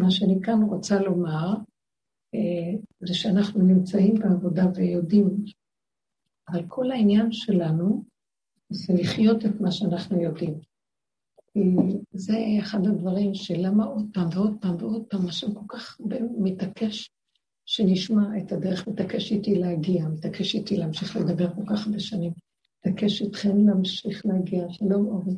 מה שאני כאן רוצה לומר, אה, זה שאנחנו נמצאים בעבודה ויודעים, אבל כל העניין שלנו זה לחיות את מה שאנחנו יודעים. זה אחד הדברים שלמה עוד פעם ועוד פעם ועוד פעם, השם כל כך מתעקש שנשמע את הדרך, מתעקש איתי להגיע, מתעקש איתי להמשיך לדבר כל כך הרבה שנים. מתעקש איתכם להמשיך להגיע, שלום אורי.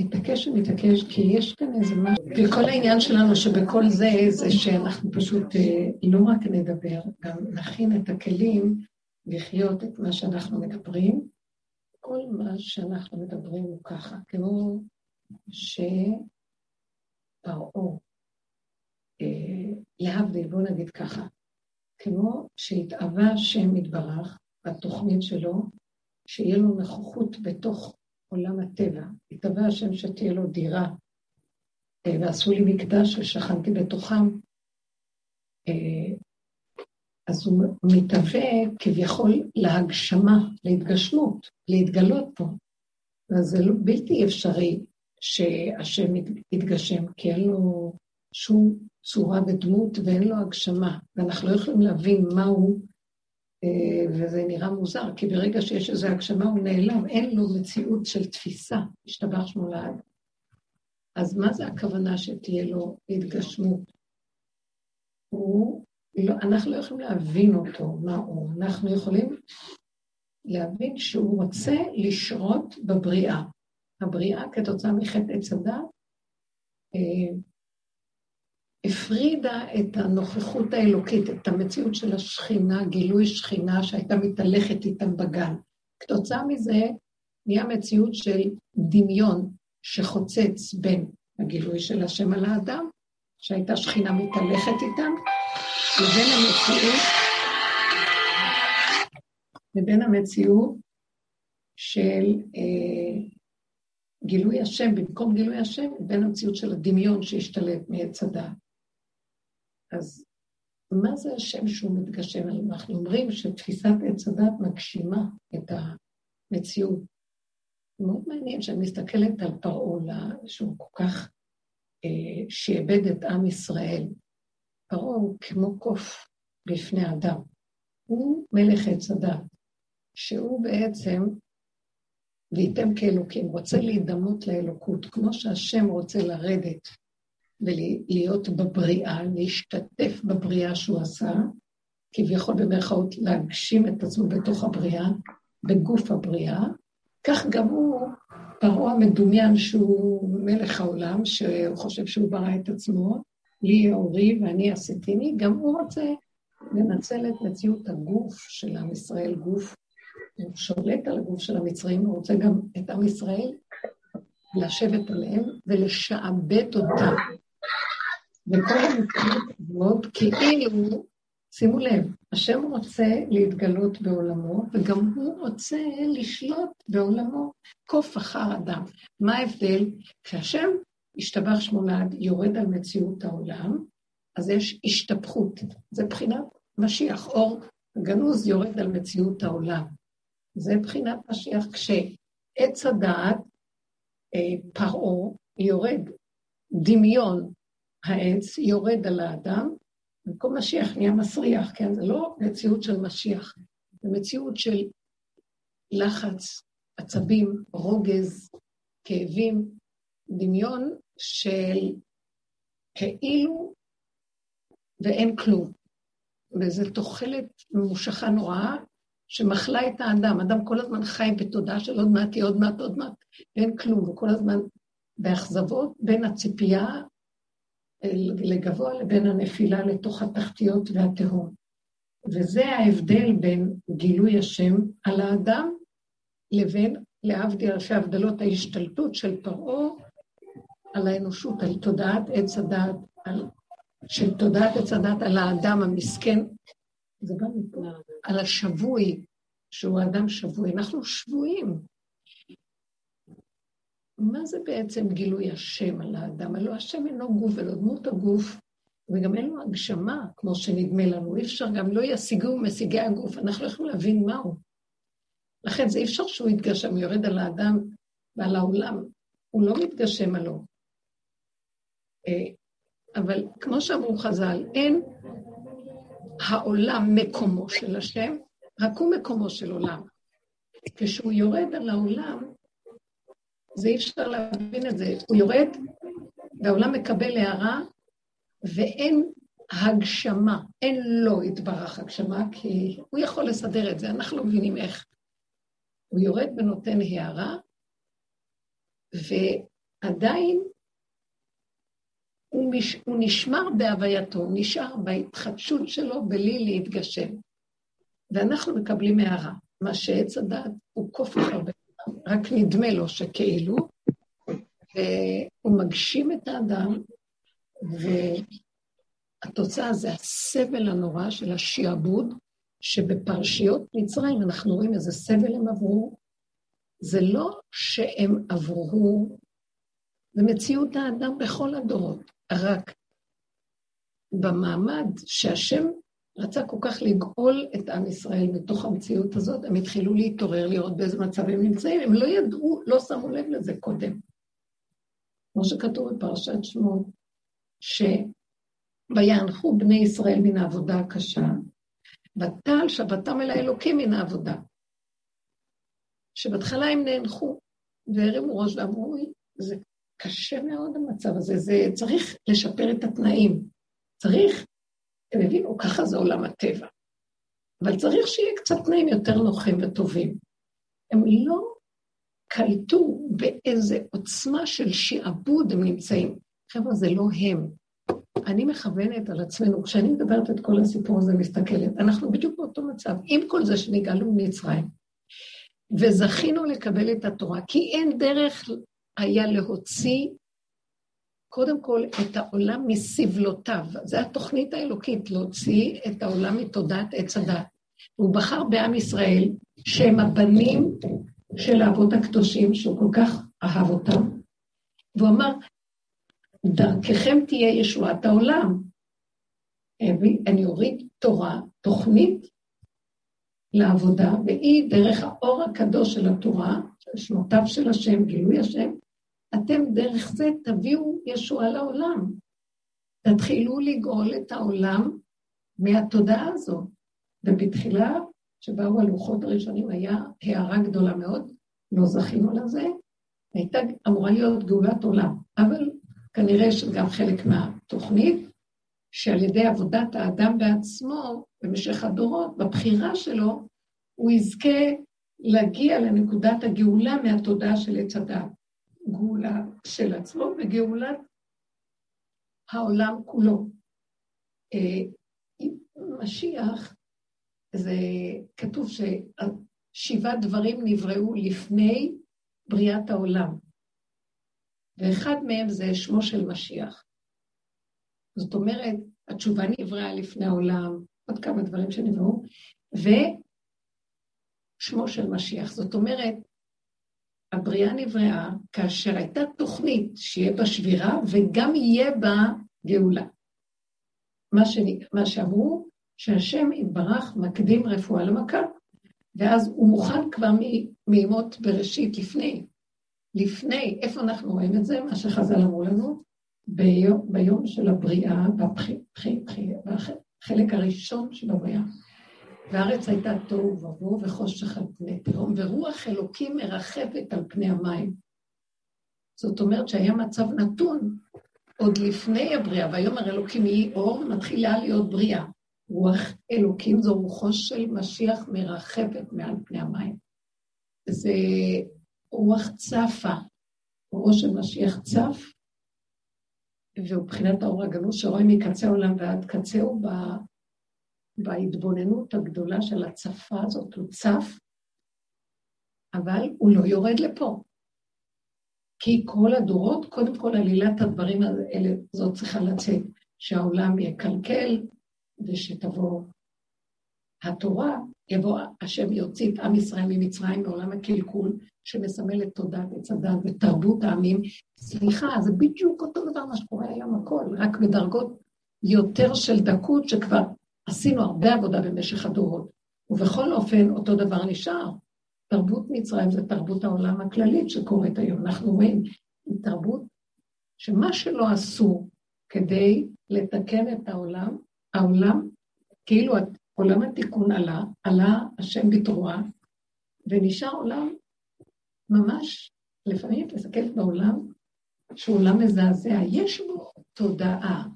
מתעקש ומתעקש, כי יש כאן איזה משהו, וכל העניין שלנו שבכל זה, זה שאנחנו פשוט אה, לא רק נדבר, גם נכין את הכלים לחיות את מה שאנחנו מדברים. כל מה שאנחנו מדברים הוא ככה, כמו שפרעה, אה, להבדיל, בואו נגיד ככה, כמו שהתאווה השם יתברך בתוכנית שלו, שיהיה לו נוכחות בתוך עולם הטבע. התאווה השם שתהיה לו דירה, אה, ועשו לי מקדש ושכנתי בתוכם. אה, אז הוא מתהווה כביכול להגשמה, להתגשמות, להתגלות פה. אז זה לא בלתי אפשרי שהשם יתגשם, כי אין לו שום צורה ודמות ואין לו הגשמה, ואנחנו לא יכולים להבין מהו אה, וזה נראה מוזר, כי ברגע שיש איזו הגשמה הוא נעלם, אין לו מציאות של תפיסה, השתבח שמו לעד. אז מה זה הכוונה שתהיה לו התגשמות? הוא, לא, אנחנו לא יכולים להבין אותו, מה הוא. אנחנו יכולים להבין שהוא רוצה לשרות בבריאה. הבריאה כתוצאה מחטא עץ הדת, אה, הפרידה את הנוכחות האלוקית, את המציאות של השכינה, גילוי שכינה שהייתה מתהלכת איתם בגן. כתוצאה מזה נהיה מציאות של דמיון שחוצץ בין הגילוי של השם על האדם, שהייתה שכינה מתהלכת איתם, לבין המציאות, לבין המציאות של אה, גילוי השם, במקום גילוי השם, לבין המציאות של הדמיון שהשתלט מעץ הדעת. אז מה זה השם שהוא מתגשם? אנחנו אומרים שתפיסת עץ הדת מגשימה את המציאות. מאוד מעניין שאני מסתכלת על פרעה, שהוא כל כך אה, שאיבד את עם ישראל. פרעה הוא כמו קוף בפני אדם. הוא מלך עץ הדת, שהוא בעצם, וייתם כאלוקים, רוצה להידמות לאלוקות, כמו שהשם רוצה לרדת ולהיות בבריאה, להשתתף בבריאה שהוא עשה, כביכול במרכאות להגשים את עצמו בתוך הבריאה, בגוף הבריאה, כך גם הוא, פרעה המדומיין שהוא מלך העולם, שהוא חושב שהוא ברא את עצמו, לי אורי ואני עשיתיני, גם הוא רוצה לנצל את מציאות הגוף של עם ישראל, גוף, הוא שולט על הגוף של המצרים, הוא רוצה גם את עם ישראל לשבת עליהם ולשעבד אותם וכל המציאות הזאת כאילו, שימו לב, השם רוצה להתגלות בעולמו, וגם הוא רוצה לשלוט בעולמו, קוף אחר אדם. מה ההבדל? כשהשם השתבח שמונד, יורד על מציאות העולם, אז יש השתפכות. זה בחינת משיח, אור גנוז יורד על מציאות העולם. זה בחינת משיח, כשעץ הדעת, אה, פרעה, יורד דמיון העץ יורד על האדם, במקום משיח נהיה מסריח, כן? זה לא מציאות של משיח, זה מציאות של לחץ, עצבים, רוגז, כאבים, דמיון של כאילו ואין כלום. וזו תוחלת ממושכה נוראה שמכלה את האדם. אדם כל הזמן חי בתודעה של עוד מעט, עוד מעט, עוד מעט, ואין כלום, וכל הזמן באכזבות בין הציפייה לגבוה לבין הנפילה לתוך התחתיות והתהום. וזה ההבדל בין גילוי השם על האדם לבין, להבדיל אלפי הבדלות, ההשתלטות של פרעה על האנושות, על תודעת עץ הדעת, על, של תודעת עץ הדעת על האדם המסכן, זה גם על השבוי, שהוא אדם שבוי. אנחנו שבויים. מה זה בעצם גילוי השם על האדם? הלוא השם אינו גוף ולא דמות הגוף, וגם אין לו הגשמה, כמו שנדמה לנו. אי אפשר, גם לא ישיגו משיגי הגוף, אנחנו לא יכולים להבין מהו. לכן זה אי אפשר שהוא יתגשם, הוא יורד על האדם ועל העולם. הוא לא מתגשם עלו. אה, אבל כמו שאמרו חז"ל, אין העולם מקומו של השם, רק הוא מקומו של עולם. כשהוא יורד על העולם, זה אי אפשר להבין את זה. הוא יורד והעולם מקבל הערה, ואין הגשמה, אין לו יתברך הגשמה, כי הוא יכול לסדר את זה, אנחנו לא מבינים איך. הוא יורד ונותן הערה, ועדיין הוא, מש, הוא נשמר בהווייתו, הוא נשאר בהתחדשות שלו בלי להתגשם. ואנחנו מקבלים הערה, מה שעץ הדעת הוא כופר הרבה, רק נדמה לו שכאילו, והוא מגשים את האדם, והתוצאה זה הסבל הנורא של השיעבוד, שבפרשיות מצרים אנחנו רואים איזה סבל הם עברו. זה לא שהם עברו, זה מציאות האדם בכל הדורות, רק במעמד שהשם רצה כל כך לגאול את עם ישראל מתוך המציאות הזאת, הם התחילו להתעורר, לראות באיזה מצב הם נמצאים, הם לא ידעו, לא שמו לב לזה קודם. כמו שכתוב בפרשת שמות, ש"ויענחו בני ישראל מן העבודה הקשה, ותעל שבתם אל האלוקים מן העבודה". שבהתחלה הם נאנחו והרימו ראש ואמרו, זה קשה מאוד המצב הזה, זה צריך לשפר את התנאים. צריך, הם הבינו, ככה זה עולם הטבע. אבל צריך שיהיה קצת תנאים יותר נוחים וטובים. הם לא קלטו באיזה עוצמה של שעבוד הם נמצאים. חבר'ה, זה לא הם. אני מכוונת על עצמנו, כשאני מדברת את כל הסיפור הזה, מסתכלת, אנחנו בדיוק באותו מצב, עם כל זה שנגאלו ממצרים, וזכינו לקבל את התורה, כי אין דרך היה להוציא קודם כל את העולם מסבלותיו. זו התוכנית האלוקית, להוציא את העולם מתודעת עץ הדת. הוא בחר בעם ישראל, שהם הבנים של האבות הקדושים, שהוא כל כך אהב אותם, והוא אמר, דרככם תהיה ישועת העולם. אני אוריד תורה, תוכנית לעבודה, והיא דרך האור הקדוש של התורה, שמותיו של השם, גילוי השם, אתם דרך זה תביאו ישועה לעולם. תתחילו לגאול את העולם מהתודעה הזו. ובתחילה, כשבאו הלוחות הראשונים, היה הערה גדולה מאוד, לא זכינו לזה, הייתה אמורה להיות גאולת עולם. אבל כנראה שגם חלק מהתוכנית, שעל ידי עבודת האדם בעצמו, במשך הדורות, בבחירה שלו, הוא יזכה להגיע לנקודת הגאולה מהתודעה של עץ הדת. גאולה של עצמו וגאולת העולם כולו. אה, משיח, זה כתוב ששבעה דברים נבראו לפני בריאת העולם, ואחד מהם זה שמו של משיח. זאת אומרת, התשובה נבראה לפני העולם, עוד כמה דברים שנבראו, ושמו של משיח. זאת אומרת, הבריאה נבראה כאשר הייתה תוכנית שיהיה בה שבירה וגם יהיה בה גאולה. מה, שאני, מה שאמרו, שהשם יתברך מקדים רפואה למכה, ואז הוא מוכן כבר מימות בראשית לפני. לפני, איפה אנחנו רואים את זה? מה שחז"ל אמרו לנו, ביום, ביום של הבריאה, בחלק הראשון של הבריאה. והארץ הייתה תוהו ובוהו וחושך על פני תהום, ורוח אלוקים מרחבת על פני המים. זאת אומרת שהיה מצב נתון עוד לפני הבריאה, ויאמר אלוקים יהי אור, מתחילה להיות בריאה. רוח אלוקים זו רוחו של משיח מרחבת מעל פני המים. זה רוח צפה, רוחו של משיח צף, והוא מבחינת האור הגנוז שרואה מקצה העולם ועד קצהו בהתבוננות הגדולה של הצפה הזאת, הוא צף, אבל הוא לא יורד לפה. כי כל הדורות, קודם כל עלילת הדברים האלה, זאת צריכה לצאת, שהעולם יקלקל ושתבוא התורה, יבוא השם יוציא את עם ישראל ממצרים מעולם הקלקול, שמסמל את תודעת עץ הדת ותרבות העמים. סליחה, זה בדיוק אותו דבר מה שקורה היום הכל, רק בדרגות יותר של דקות שכבר עשינו הרבה עבודה במשך הדורות, ובכל אופן אותו דבר נשאר. תרבות מצרים זה תרבות העולם הכללית שקורית היום. אנחנו רואים, היא תרבות שמה שלא עשו כדי לתקן את העולם. העולם, כאילו עולם התיקון עלה, עלה השם בתרועה, ונשאר עולם ממש, לפעמים את מסתכלת בעולם, שהוא עולם מזעזע, יש בו תודעה,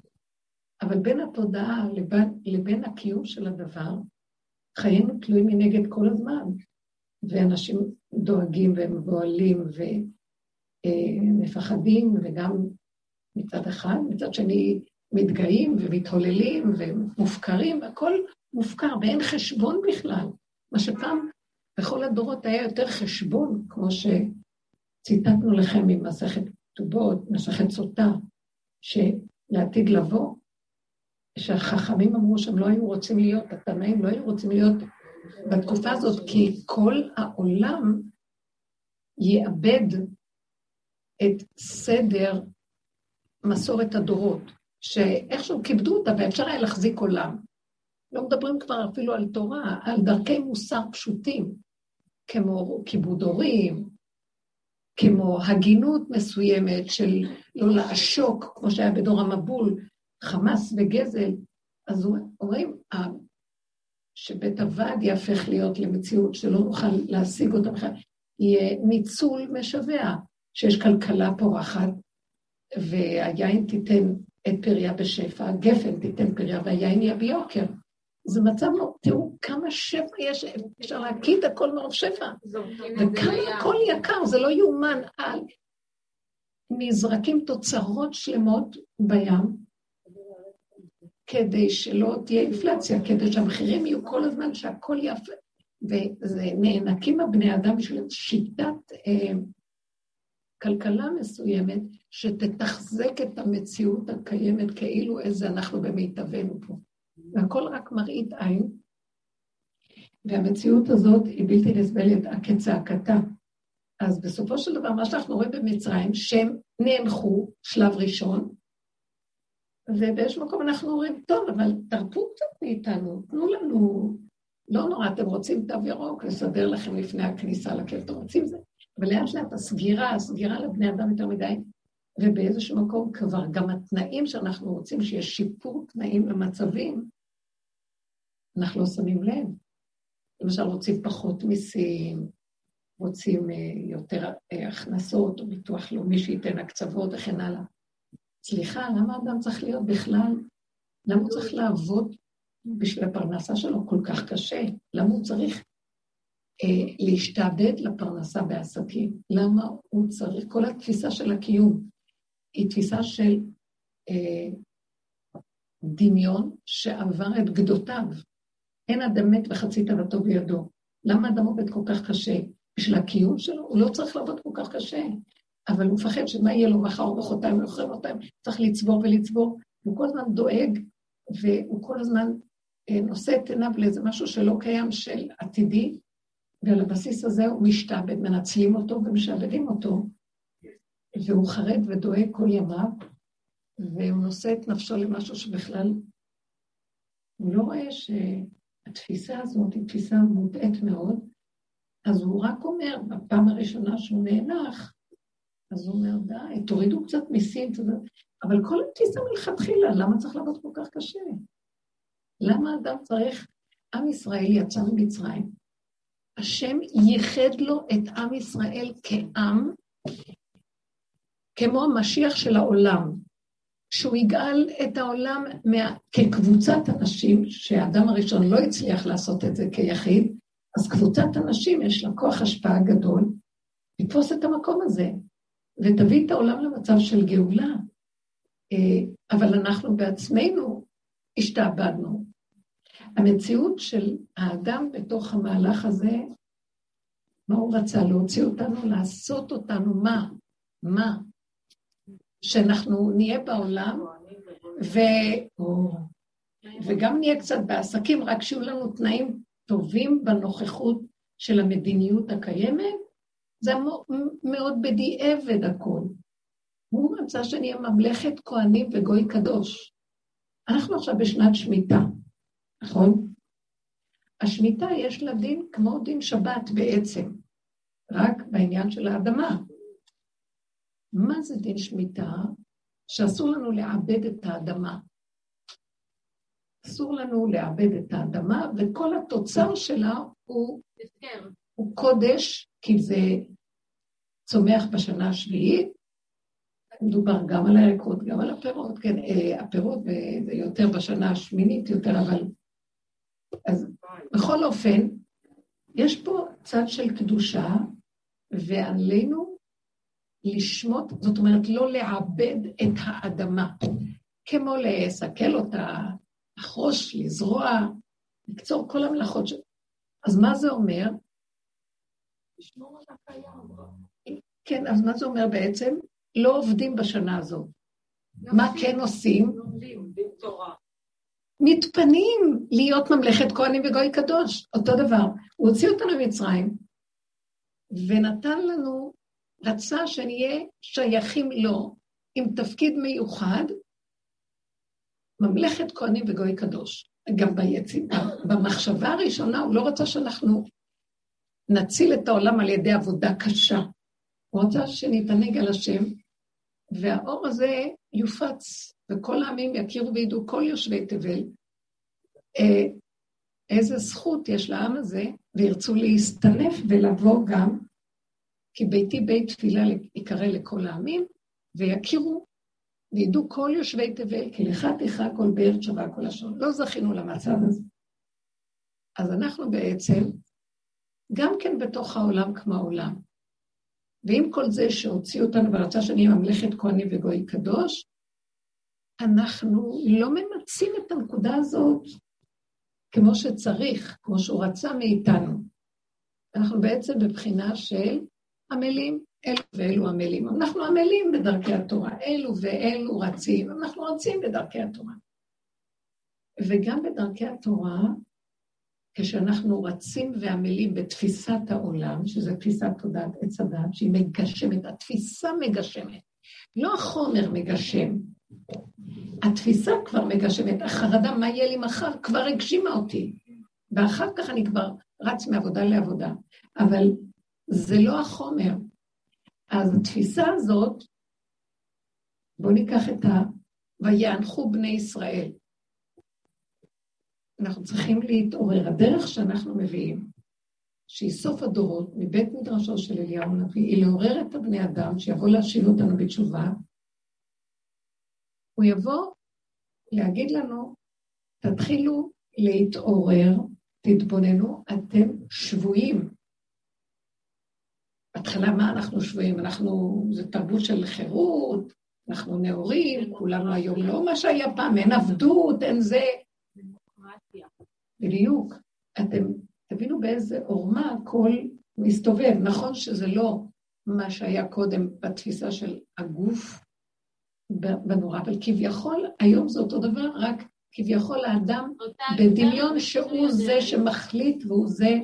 אבל בין התודעה לבין, לבין הקיום של הדבר, חיינו תלויים מנגד כל הזמן, ואנשים דואגים ומבוהלים ומפחדים, וגם מצד אחד, מצד שני מתגאים ומתהוללים ומופקרים, הכל מופקר ואין חשבון בכלל. מה שפעם בכל הדורות היה יותר חשבון, כמו שציטטנו לכם ממסכת כתובות, מסכת סוטה, שלעתיד לבוא, שהחכמים אמרו שהם לא היו רוצים להיות, התנאים לא היו רוצים להיות בתקופה הזאת, כי כל העולם יאבד את סדר מסורת הדורות, שאיכשהו כיבדו אותה ואפשר היה להחזיק עולם. לא מדברים כבר אפילו על תורה, על דרכי מוסר פשוטים, כמו כיבוד הורים, כמו הגינות מסוימת של לא לעשוק, כמו שהיה בדור המבול, חמאס וגזל. אז אומרים שבית הוועד יהפך להיות למציאות שלא נוכל להשיג אותה בכלל, יהיה ניצול משווע, שיש כלכלה פורחת, והיין תיתן את פריה בשפע, הגפן תיתן פריה והיין יהיה ביוקר. זה מצב לא, תראו כמה שפע יש, אפשר להקיד הכל מרוב שפע. וכמה הכל יקר, זה לא יאומן על... נזרקים תוצרות שלמות בים, כדי שלא תהיה אינפלציה, כדי שהמחירים יהיו כל הזמן, שהכל יפה. וזה נאנקים הבני אדם בשביל שיטת אה, כלכלה מסוימת, שתתחזק את המציאות הקיימת כאילו איזה אנחנו במיטבנו פה. והכל רק מראית עין, והמציאות הזאת היא בלתי נסבלת כצעקתה. אז בסופו של דבר, מה שאנחנו רואים במצרים, שהם נאנחו, שלב ראשון, ובאיזשהו מקום אנחנו אומרים, טוב, אבל תרפו קצת מאיתנו, תנו לנו, לא נורא, אתם רוצים תו ירוק, לסדר לכם לפני הכניסה לכיף, אתם רוצים זה. אבל לאט לאט הסגירה, הסגירה לבני אדם יותר מדי, ובאיזשהו מקום כבר גם התנאים שאנחנו רוצים, שיש שיפור תנאים למצבים, אנחנו לא שמים לב. למשל, רוצים פחות מיסים, רוצים אה, יותר אה, הכנסות, או ביטוח לאומי שייתן הקצוות וכן הלאה. סליחה, למה אדם צריך להיות בכלל? למה הוא צריך לעבוד בשביל הפרנסה שלו כל כך קשה? למה הוא צריך אה, להשתעבד לפרנסה בעסקים? למה הוא צריך? כל התפיסה של הקיום היא תפיסה של אה, דמיון שעבר את גדותיו. אין אדם מת וחצי תאוותו בידו. למה אדם עובד כל כך קשה? בשביל הקיום שלו? הוא לא צריך לעבוד כל כך קשה. אבל הוא מפחד שמה יהיה לו מחר או מחרתיים או מחרתיים, צריך לצבור ולצבור. הוא כל הזמן דואג, והוא כל הזמן אה, נושא את עיניו לאיזה משהו שלא קיים של עתידי, ועל הבסיס הזה הוא משתעבד, מנצלים אותו ומשעבדים אותו, והוא חרד ודואג כל ימיו, והוא נושא את נפשו למשהו שבכלל הוא לא רואה שהתפיסה הזאת היא תפיסה מוטעית מאוד, אז הוא רק אומר, בפעם הראשונה שהוא נאנח, אז הוא אומר, די, תורידו קצת מיסים, אבל כל התפיסה מלכתחילה, למה צריך לעבוד כל כך קשה? למה אדם צריך... עם ישראל יצא ממצרים. השם ייחד לו את עם ישראל כעם, כמו המשיח של העולם, שהוא יגאל את העולם מה... כקבוצת אנשים, שהאדם הראשון לא הצליח לעשות את זה כיחיד, אז קבוצת אנשים יש לה כוח השפעה גדול, לתפוס את המקום הזה, ותביא את העולם למצב של גאולה. אה, אבל אנחנו בעצמנו השתעבדנו. המציאות של האדם בתוך המהלך הזה, מה הוא רצה? להוציא אותנו, לעשות אותנו מה? מה? שאנחנו נהיה בעולם, ו... וגם נהיה קצת בעסקים, רק שיהיו לנו תנאים טובים בנוכחות של המדיניות הקיימת, זה מאוד בדיעבד הכול. הוא רצה שנהיה ממלכת כהנים וגוי קדוש. אנחנו עכשיו בשנת שמיטה, נכון? השמיטה יש לה דין כמו דין שבת בעצם, רק בעניין של האדמה. מה זה דין שמיטה? שאסור לנו לעבד את האדמה. אסור לנו לעבד את האדמה, וכל התוצר שלה הוא, הוא קודש, כי זה צומח בשנה השביעית. מדובר גם על הירקות, גם על הפירות, כן, אה, הפירות זה יותר בשנה השמינית יותר, אבל... אז בכל אופן, יש פה צד של קדושה, ועלינו לשמוט, זאת אומרת, לא לעבד את האדמה, כמו לסכל אותה, לחרוש, לזרוע, לקצור כל המלאכות ש... אז מה זה אומר? לשמור על הקיים. כן, אז מה זה אומר בעצם? לא עובדים בשנה הזאת. מה כן עושים? לומדים, תורה. מתפנים להיות ממלכת כהנים וגוי קדוש, אותו דבר. הוא הוציא אותנו ממצרים, ונתן לנו, רצה שנהיה שייכים לו עם תפקיד מיוחד, ממלכת כהנים וגוי קדוש. גם ביציאה, במחשבה הראשונה הוא לא רצה שאנחנו נציל את העולם על ידי עבודה קשה. הוא רצה שנתענג על השם, והאור הזה יופץ, וכל העמים יכירו וידעו, כל יושבי תבל, אה, איזה זכות יש לעם הזה, וירצו להסתנף ולבוא גם, כי ביתי בית תפילה יקרא לכל העמים, ויכירו וידעו כל יושבי תבל, כי לך תכרע כל באר שווה כל לשון. לא זכינו למצב הזה. אז אנחנו בעצם גם כן בתוך העולם כמו העולם. ועם כל זה שהוציא אותנו ורצה שאני אהיה ממלכת כהנים וגוי קדוש, אנחנו לא ממצים את הנקודה הזאת כמו שצריך, כמו שהוא רצה מאיתנו. אנחנו בעצם בבחינה של עמלים, אלו ואלו עמלים. אנחנו עמלים בדרכי התורה, אלו ואלו רצים, אנחנו רצים בדרכי התורה. וגם בדרכי התורה, כשאנחנו רצים ועמלים בתפיסת העולם, שזה תפיסת תודעת עץ הדת, שהיא מגשמת, התפיסה מגשמת, לא החומר מגשם. התפיסה כבר מגשמת, החרדה, מה יהיה לי מחר, כבר הגשימה אותי. ואחר כך אני כבר רץ מעבודה לעבודה. אבל זה לא החומר. אז התפיסה הזאת, בואו ניקח את ה... ויענחו בני ישראל. אנחנו צריכים להתעורר. הדרך שאנחנו מביאים, שהיא סוף הדורות, מבית מדרשו של אליהו הנביא, היא לעורר את הבני אדם, שיבוא להשיב אותנו בתשובה. הוא יבוא להגיד לנו, תתחילו להתעורר, תתבוננו, אתם שבויים. בהתחלה מה אנחנו שבויים? אנחנו, זה תרבות של חירות, אנחנו נאורים, כולנו היום לא מה שהיה פעם, אין עבדות, אין זה. בדיוק. אתם תבינו באיזה עורמה הכל מסתובב. נכון שזה לא מה שהיה קודם בתפיסה של הגוף בנורא, אבל כביכול היום זה אותו דבר, רק כביכול האדם בדמיון שהוא זה שמחליט והוא זה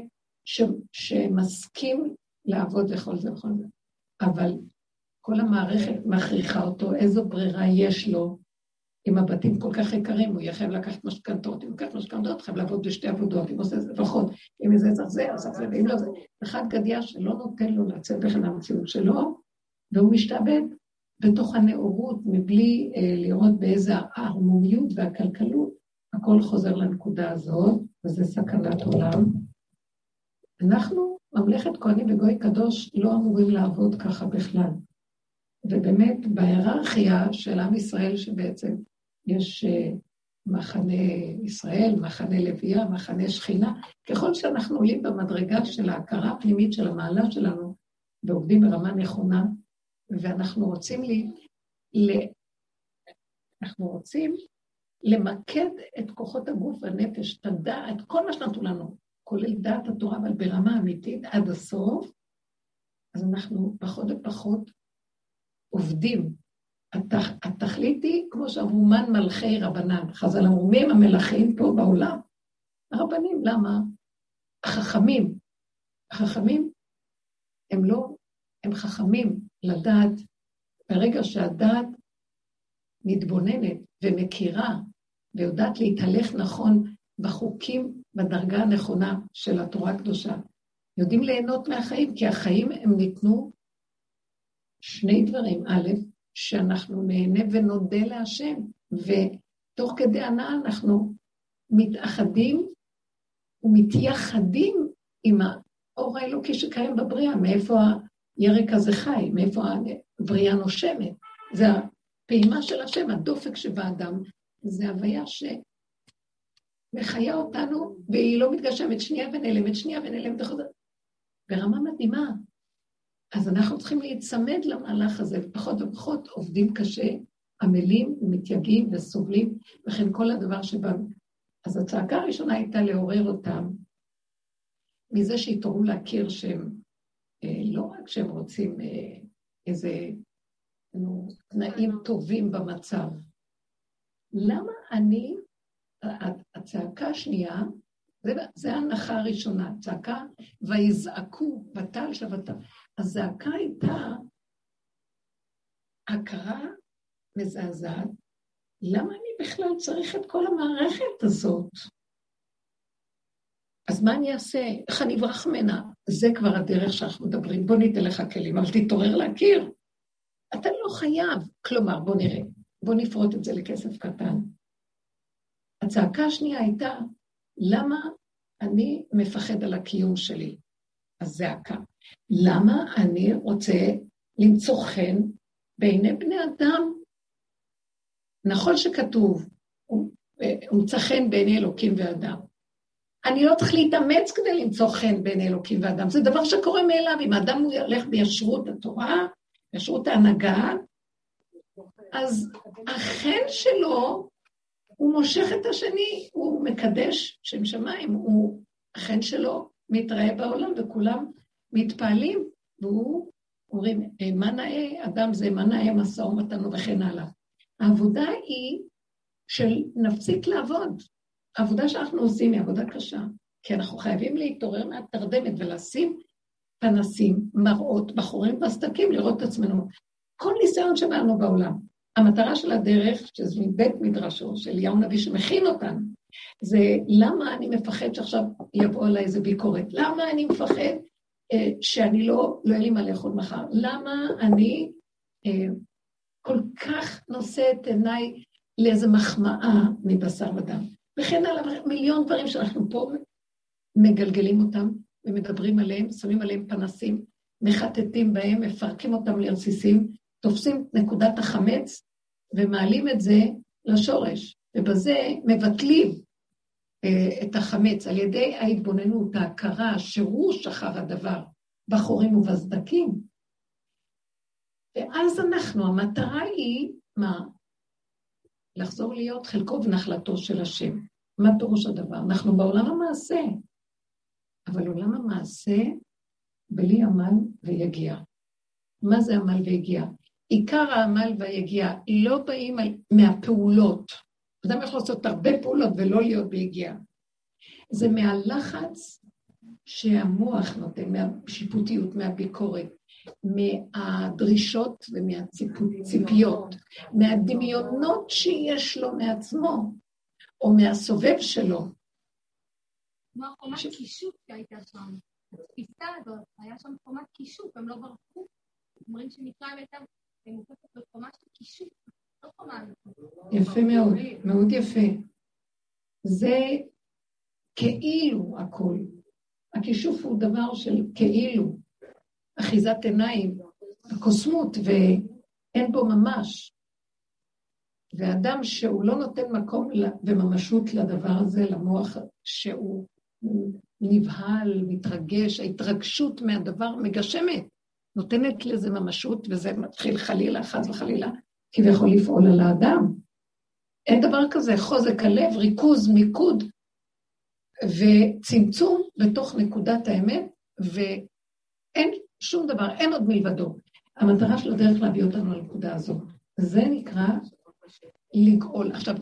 ש, שמסכים לעבוד וכל זה וכל זה. אבל כל המערכת מכריחה אותו, איזו ברירה יש לו אם הבתים כל כך יקרים, הוא יהיה חייב לקחת משכנתות, אם הוא לקח משכנתות, חייב לעבוד בשתי עבודות, אם עושה זה לפחות, אם זה צריך זה, אז זה, ואם לא זה, אחד גדיה שלא נותן לו לצאת בכלל המציאות שלו, והוא משתעבד בתוך הנאורות, מבלי אה, לראות באיזה ההרמוניות והכלכלות, הכל חוזר לנקודה הזאת, וזה סכנת עולם. אנחנו, ממלכת כהנים וגוי קדוש, לא אמורים לעבוד ככה בכלל. ובאמת, בהיררכיה של עם ישראל, שבעצם יש אה, מחנה ישראל, מחנה לוויה, מחנה שכינה. ככל שאנחנו עולים במדרגה של ההכרה הפנימית של המעלה שלנו, ועובדים ברמה נכונה, ואנחנו רוצים לי, ל... אנחנו רוצים למקד את כוחות הגוף והנפש, את הדעת, כל מה שנתנו לנו, כולל דעת התורה, אבל ברמה אמיתית עד הסוף, אז אנחנו פחות ופחות עובדים התכ... התכלית היא, כמו שאמרו, מן מלכי רבנן. חז"ל אמרו, מי הם המלכים פה בעולם? הרבנים, למה? החכמים. החכמים הם לא, הם חכמים לדעת, ברגע שהדעת מתבוננת ומכירה ויודעת להתהלך נכון בחוקים בדרגה הנכונה של התורה הקדושה, יודעים ליהנות מהחיים, כי החיים הם ניתנו שני דברים. א', שאנחנו נהנה ונודה להשם, ותוך כדי הנאה אנחנו מתאחדים ומתייחדים עם האור האלוקי שקיים בבריאה, מאיפה הירק הזה חי, מאיפה הבריאה נושמת. זה הפעימה של השם, הדופק שבאדם, זה הוויה שמחיה אותנו, והיא לא מתגשמת שנייה ונעלמת, שנייה ונעלמת, ברמה מדהימה. אז אנחנו צריכים להיצמד למהלך הזה, ופחות ופחות עובדים קשה, עמלים ומתייגעים וסובלים, וכן כל הדבר שבאנו. אז הצעקה הראשונה הייתה לעורר אותם מזה שהתעוררו להכיר שהם, אה, לא רק שהם רוצים אה, איזה נו, תנאים טובים במצב. למה אני, הצעקה השנייה, זה ההנחה הראשונה, צעקה, ויזעקו, בטל שבתה. הזעקה הייתה הכרה מזעזעת, למה אני בכלל צריך את כל המערכת הזאת? אז מה אני אעשה? איך אני אברח ממנה? זה כבר הדרך שאנחנו מדברים. בוא ניתן לך כלים, אבל תתעורר להכיר. אתה לא חייב. כלומר, בוא נראה, בוא נפרוט את זה לכסף קטן. הצעקה השנייה הייתה, למה אני מפחד על הקיום שלי? הזעקה. למה אני רוצה למצוא חן בעיני בני אדם? נכון שכתוב, הוא מצא חן בעיני אלוקים ואדם. אני לא צריך להתאמץ כדי למצוא חן בעיני אלוקים ואדם, זה דבר שקורה מאליו. אם הוא ילך בישרות התורה, בישרות ההנהגה, אז החן שלו, הוא מושך את השני, הוא מקדש שם שמיים, הוא, החן שלו מתראה בעולם וכולם מתפעלים, והוא, אומרים, מה נאה אדם זה, מה נאה משא ומתן וכן הלאה. העבודה היא של נפסיק לעבוד. העבודה שאנחנו עושים היא עבודה קשה, כי אנחנו חייבים להתעורר מהתרדמת ולשים פנסים, מראות, בחורים בסדקים, לראות את עצמנו. כל ניסיון שבאנו בעולם. המטרה של הדרך, שזה מבית מדרשו של אליהו נביא שמכין אותנו, זה למה אני מפחד שעכשיו יבוא עליי איזה ביקורת? למה אני מפחד אה, שאני לא, לא יהיה לי מה לאכול מחר? למה אני אה, כל כך נושא את עיניי לאיזה מחמאה מבשר ודם? וכן הלאה, מיליון דברים שאנחנו פה מגלגלים אותם ומדברים עליהם, שמים עליהם פנסים, מחטטים בהם, מפרקים אותם לרסיסים, תופסים נקודת החמץ ומעלים את זה לשורש, ובזה מבטלים אה, את החמץ על ידי ההתבוננות, ההכרה, השירוש אחר הדבר, בחורים ובסדקים. ואז אנחנו, המטרה היא, מה? לחזור להיות חלקו ונחלתו של השם. מה פירוש הדבר? אנחנו בעולם המעשה, אבל עולם המעשה בלי עמל ויגיע. מה זה עמל ויגיע? עיקר העמל והיגיע לא באים על, מהפעולות. אדם יכול לעשות הרבה פעולות ולא להיות ביגיעה. זה מהלחץ שהמוח נותן, מהשיפוטיות, מהביקורת, מהדרישות ומהציפיות, מהדמיונות שיש לו מעצמו, או מהסובב שלו. כמו החומת קישוט שהייתה שם. התפיסה הזאת, היה שם חומת קישוט, הם לא ברחו. אומרים שמצרים הייתה יפה מאוד, מאוד יפה. זה כאילו הכל. הכישוף הוא דבר של כאילו, אחיזת עיניים, הקוסמות, ואין בו ממש. ואדם שהוא לא נותן מקום וממשות לדבר הזה, למוח שהוא נבהל, מתרגש, ההתרגשות מהדבר מגשמת, נותנת לזה ממשות, וזה מתחיל חלילה, חס וחלילה, כביכול לפעול על האדם. אין דבר כזה, חוזק הלב, ריכוז, מיקוד וצמצום בתוך נקודת האמת, ואין שום דבר, אין עוד מלבדו. המטרה של הדרך להביא אותנו לנקודה הזאת. זה נקרא לגאול. עכשיו,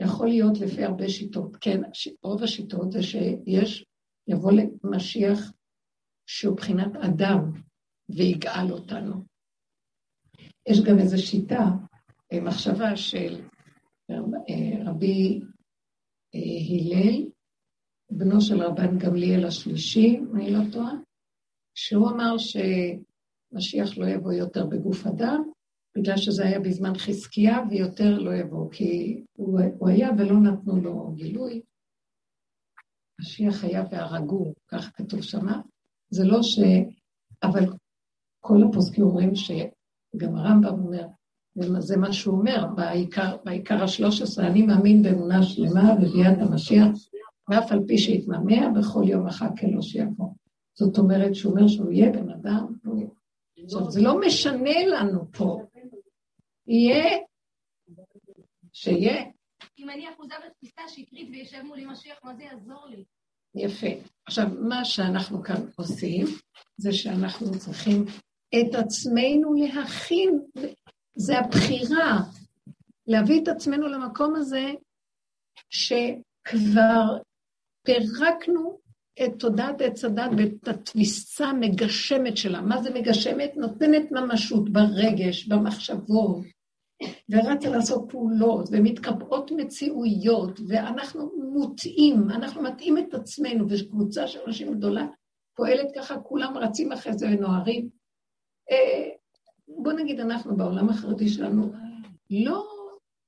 יכול להיות לפי הרבה שיטות. כן, רוב השיטות זה שיש, יבוא למשיח שהוא בחינת אדם ויגאל אותנו. יש גם איזו שיטה, אה, מחשבה של אה, רבי אה, הלל, בנו של רבן גמליאל השלישי, אם אני לא טועה, שהוא אמר שמשיח לא יבוא יותר בגוף אדם, בגלל שזה היה בזמן חזקיה, ויותר לא יבואו, כי הוא, הוא היה ולא נתנו לו גילוי. משיח היה והרגו, כך כתוב שמה. זה לא ש... אבל כל הפוסקים אומרים שגם הרמב"ם אומר, וזה מה שהוא אומר בעיקר, בעיקר השלוש עשרה, אני מאמין באמונה שלמה בביאת המשיח, ואף על פי שיתממע, בכל יום אחכה לו שיבוא. זאת אומרת שהוא אומר שהוא יהיה בן אדם. עכשיו, זה לא משנה לנו פה. יהיה, שיהיה. אם אני אחוזה בתפיסה שקרית וישב מולי משיח, מה זה יעזור לי? יפה. עכשיו, מה שאנחנו כאן עושים, זה שאנחנו צריכים את עצמנו להכין, זה הבחירה, להביא את עצמנו למקום הזה שכבר פירקנו את תודעת עץ הדת ואת התפיסה המגשמת שלה. מה זה מגשמת? נותנת ממשות ברגש, במחשבות, ורצה לעשות פעולות, ומתקבעות מציאויות, ואנחנו מוטעים, אנחנו מטעים את עצמנו, וקבוצה של אנשים גדולה פועלת ככה, כולם רצים אחרי זה ונוהרים. אה, בוא נגיד, אנחנו בעולם החרדי שלנו, לא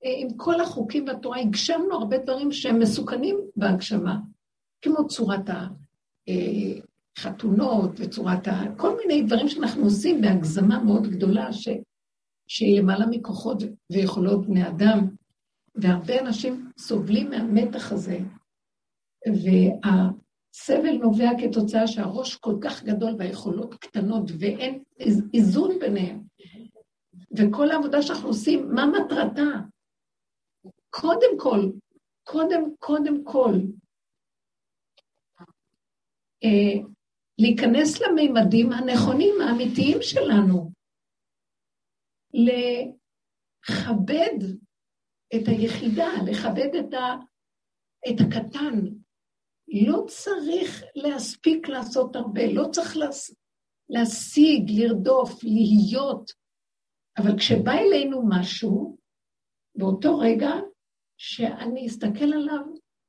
אה, עם כל החוקים והתורה, הגשמנו הרבה דברים שהם מסוכנים בהגשמה, כמו צורת החתונות וצורת ה... כל מיני דברים שאנחנו עושים בהגזמה מאוד גדולה, ש... שהיא למעלה מכוחות ויכולות בני אדם, והרבה אנשים סובלים מהמתח הזה, והסבל נובע כתוצאה שהראש כל כך גדול והיכולות קטנות ואין איזון ביניהם. וכל העבודה שאנחנו עושים, מה מטרתה? קודם כל, קודם, קודם כל, אה, להיכנס למימדים הנכונים, האמיתיים שלנו. לכבד את היחידה, לכבד את, ה, את הקטן. לא צריך להספיק לעשות הרבה, לא צריך להשיג, לרדוף, להיות, אבל כשבא אלינו משהו, באותו רגע שאני אסתכל עליו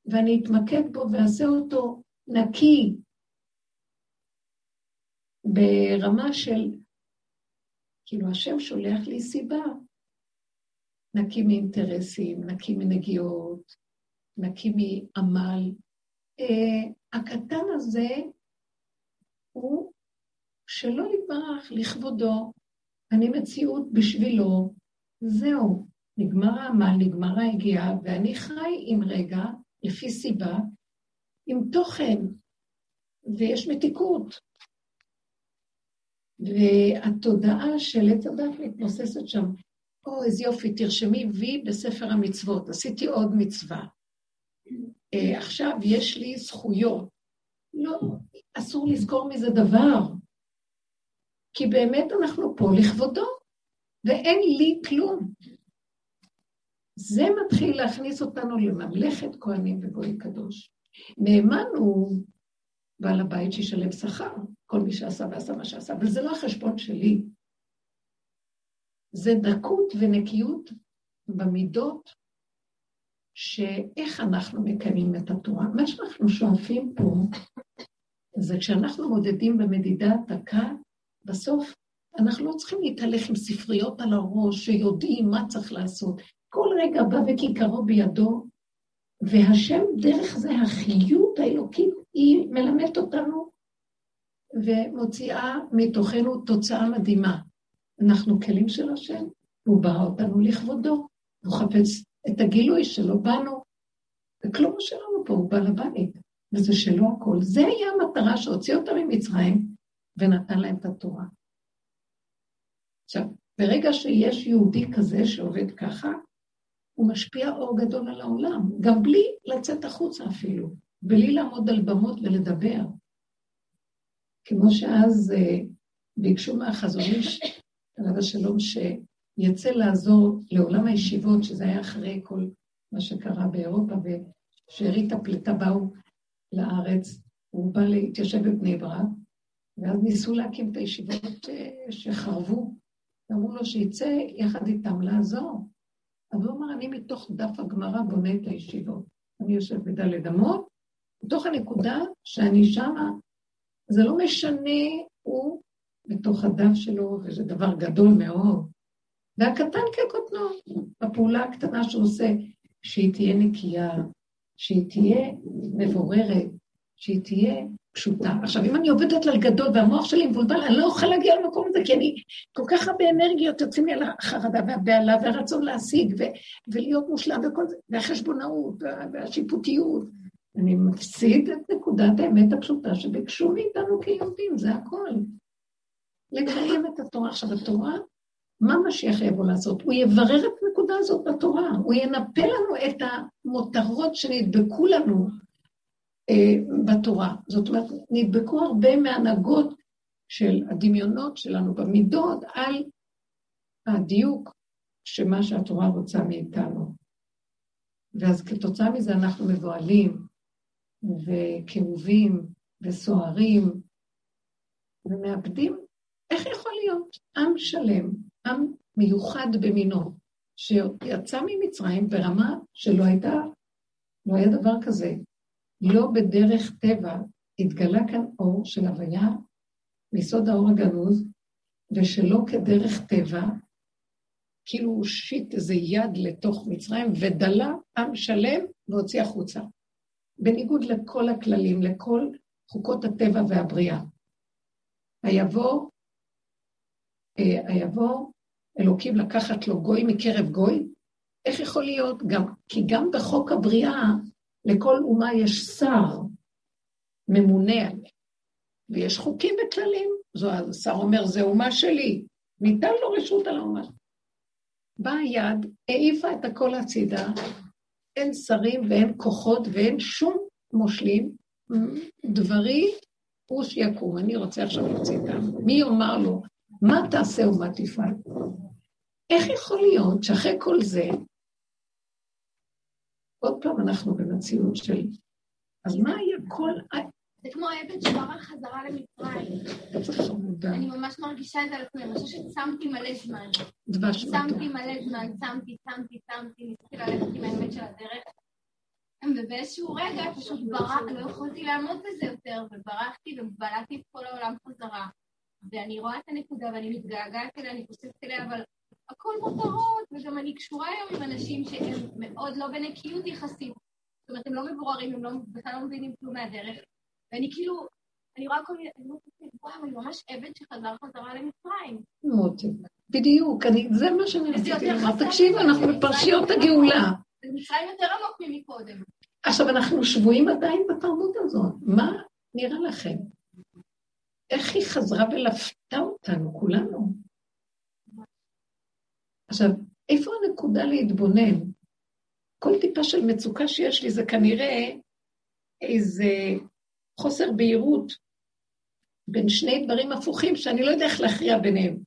ואני אתמקד בו ואעשה אותו נקי, ברמה של כאילו השם שולח לי סיבה. נקי מאינטרסים, נקי מנגיעות, נקי מעמל. Uh, הקטן הזה הוא שלא יתברך לכבודו, אני מציאות בשבילו, זהו, נגמר העמל, נגמר היגיעה, ואני חי עם רגע, לפי סיבה, עם תוכן, ויש מתיקות. והתודעה של עץ הדת מתנוססת שם. או, איזה יופי, תרשמי וי בספר המצוות, עשיתי עוד מצווה. Uh, עכשיו יש לי זכויות. לא, אסור לזכור מזה דבר, כי באמת אנחנו פה לכבודו, ואין לי כלום. זה מתחיל להכניס אותנו לממלכת כהנים וגוי קדוש. נאמן הוא בעל הבית שישלם שכר, כל מי שעשה ועשה מה שעשה, אבל זה לא החשבון שלי. זה דקות ונקיות במידות, שאיך אנחנו מקיימים את התורה. מה שאנחנו שואפים פה, זה כשאנחנו מודדים במדידה דקה, בסוף אנחנו לא צריכים להתהלך עם ספריות על הראש שיודעים מה צריך לעשות. כל רגע בא וכיכרו בידו, והשם דרך זה, החיות האלוקית, היא מלמדת אותנו ומוציאה מתוכנו תוצאה מדהימה. אנחנו כלים של השם, והוא ברא אותנו לכבודו, הוא חפץ את הגילוי שלו בנו, וכלום שלנו פה, הוא בעל הבית, וזה שלו הכל. זה היה המטרה שהוציא אותם ממצרים ונתן להם את התורה. עכשיו, ברגע שיש יהודי כזה שעובד ככה, הוא משפיע אור גדול על העולם, גם בלי לצאת החוצה אפילו, בלי לעמוד על במות ולדבר. כמו שאז אה, ביקשו מהחזון איש, עליו השלום, שיצא לעזור לעולם הישיבות, שזה היה אחרי כל מה שקרה באירופה, ושארית הפליטה באו לארץ, הוא בא להתיישב בבני ברק, ואז ניסו להקים את הישיבות אה, שחרבו, ואמרו לו שיצא יחד איתם לעזור. אז הוא אמר, אני מתוך דף הגמרא בונה את הישיבות. אני יושב בדלת אמות, מתוך הנקודה שאני שמה, זה לא משנה, הוא בתוך הדף שלו, וזה דבר גדול מאוד. והקטן כקוטנו, הפעולה הקטנה שהוא עושה, שהיא תהיה נקייה, שהיא תהיה מבוררת, שהיא תהיה פשוטה. עכשיו, אם אני עובדת על גדול והמוח שלי מבולבל, אני לא אוכל להגיע למקום הזה, כי אני, כל כך הרבה אנרגיות יוצאים לי על החרדה והבהלה והרצון להשיג ו- ולהיות מושלם וכל זה, והחשבונאות והשיפוטיות. אני מפסיד את נקודת האמת הפשוטה שביקשו מאיתנו כיהודים, זה הכל. לקיים את התורה. עכשיו, התורה, מה משיח יבוא לעשות? הוא יברר את הנקודה הזאת בתורה, הוא ינפה לנו את המותרות שנדבקו לנו אה, בתורה. זאת אומרת, נדבקו הרבה מהנהגות של הדמיונות שלנו במידות על הדיוק שמה שהתורה רוצה מאיתנו. ואז כתוצאה מזה אנחנו מבוהלים וכאובים וסוערים ומאבדים. איך יכול להיות עם שלם, עם מיוחד במינו, שיצא ממצרים ברמה שלא הייתה, לא היה דבר כזה. לא בדרך טבע התגלה כאן אור של הוויה מיסוד האור הגנוז, ושלא כדרך טבע, כאילו הוא שיט איזה יד לתוך מצרים ודלה עם שלם והוציא החוצה. בניגוד לכל הכללים, לכל חוקות הטבע והבריאה. היבוא, אה, היבוא אלוקים לקחת לו גוי מקרב גוי? איך יכול להיות? גם, כי גם בחוק הבריאה לכל אומה יש שר ממונה עליה, ויש חוקים וכללים. זו השר אומר, זה אומה שלי, ניתן לו רשות על האומה. באה יד, העיפה את הכל הצידה, אין שרים ואין כוחות ואין שום מושלים, דברי הוא שיקום, אני רוצה עכשיו להוציא דם. מי יאמר לו, מה תעשה ומה תפעל? איך יכול להיות שאחרי כל זה, עוד פעם אנחנו במציאות של... אז מה היה כל... זה כמו העבד שברח חזרה למצרים. אני ממש מרגישה את זה על עצמי, אני חושבת שצמתי מלא זמן. דבש צמתי מלא זמן, צמתי, צמתי, צמתי, ניסיתי ללכת עם האמת של הדרך. ובאיזשהו רגע פשוט ברח, לא יכולתי לעמוד בזה יותר, וברחתי ובלעתי את כל העולם חזרה. ואני רואה את הנקודה ואני מתגעגעת אליה, אני חושבת אליה, אבל הכל מותרות, וגם אני קשורה היום עם אנשים שהם מאוד לא בנקיות יחסית. זאת אומרת, הם לא מבוררים, הם לא, בכלל לא מבינים כלום מהדרך. ואני כאילו, אני רואה כל מיני, אני אומרת, וואו, אני ממש עבד שחזר חזרה למצרים. מוטי, בדיוק, זה מה שאני רציתי לומר. תקשיבו, אנחנו בפרשיות הגאולה. זה מצרים יותר עמוק ממקודם. עכשיו, אנחנו שבויים עדיין בתרבות הזאת. מה נראה לכם? איך היא חזרה ולפתה אותנו, כולנו? עכשיו, איפה הנקודה להתבונן? כל טיפה של מצוקה שיש לי זה כנראה איזה חוסר בהירות בין שני דברים הפוכים שאני לא יודע איך להכריע ביניהם.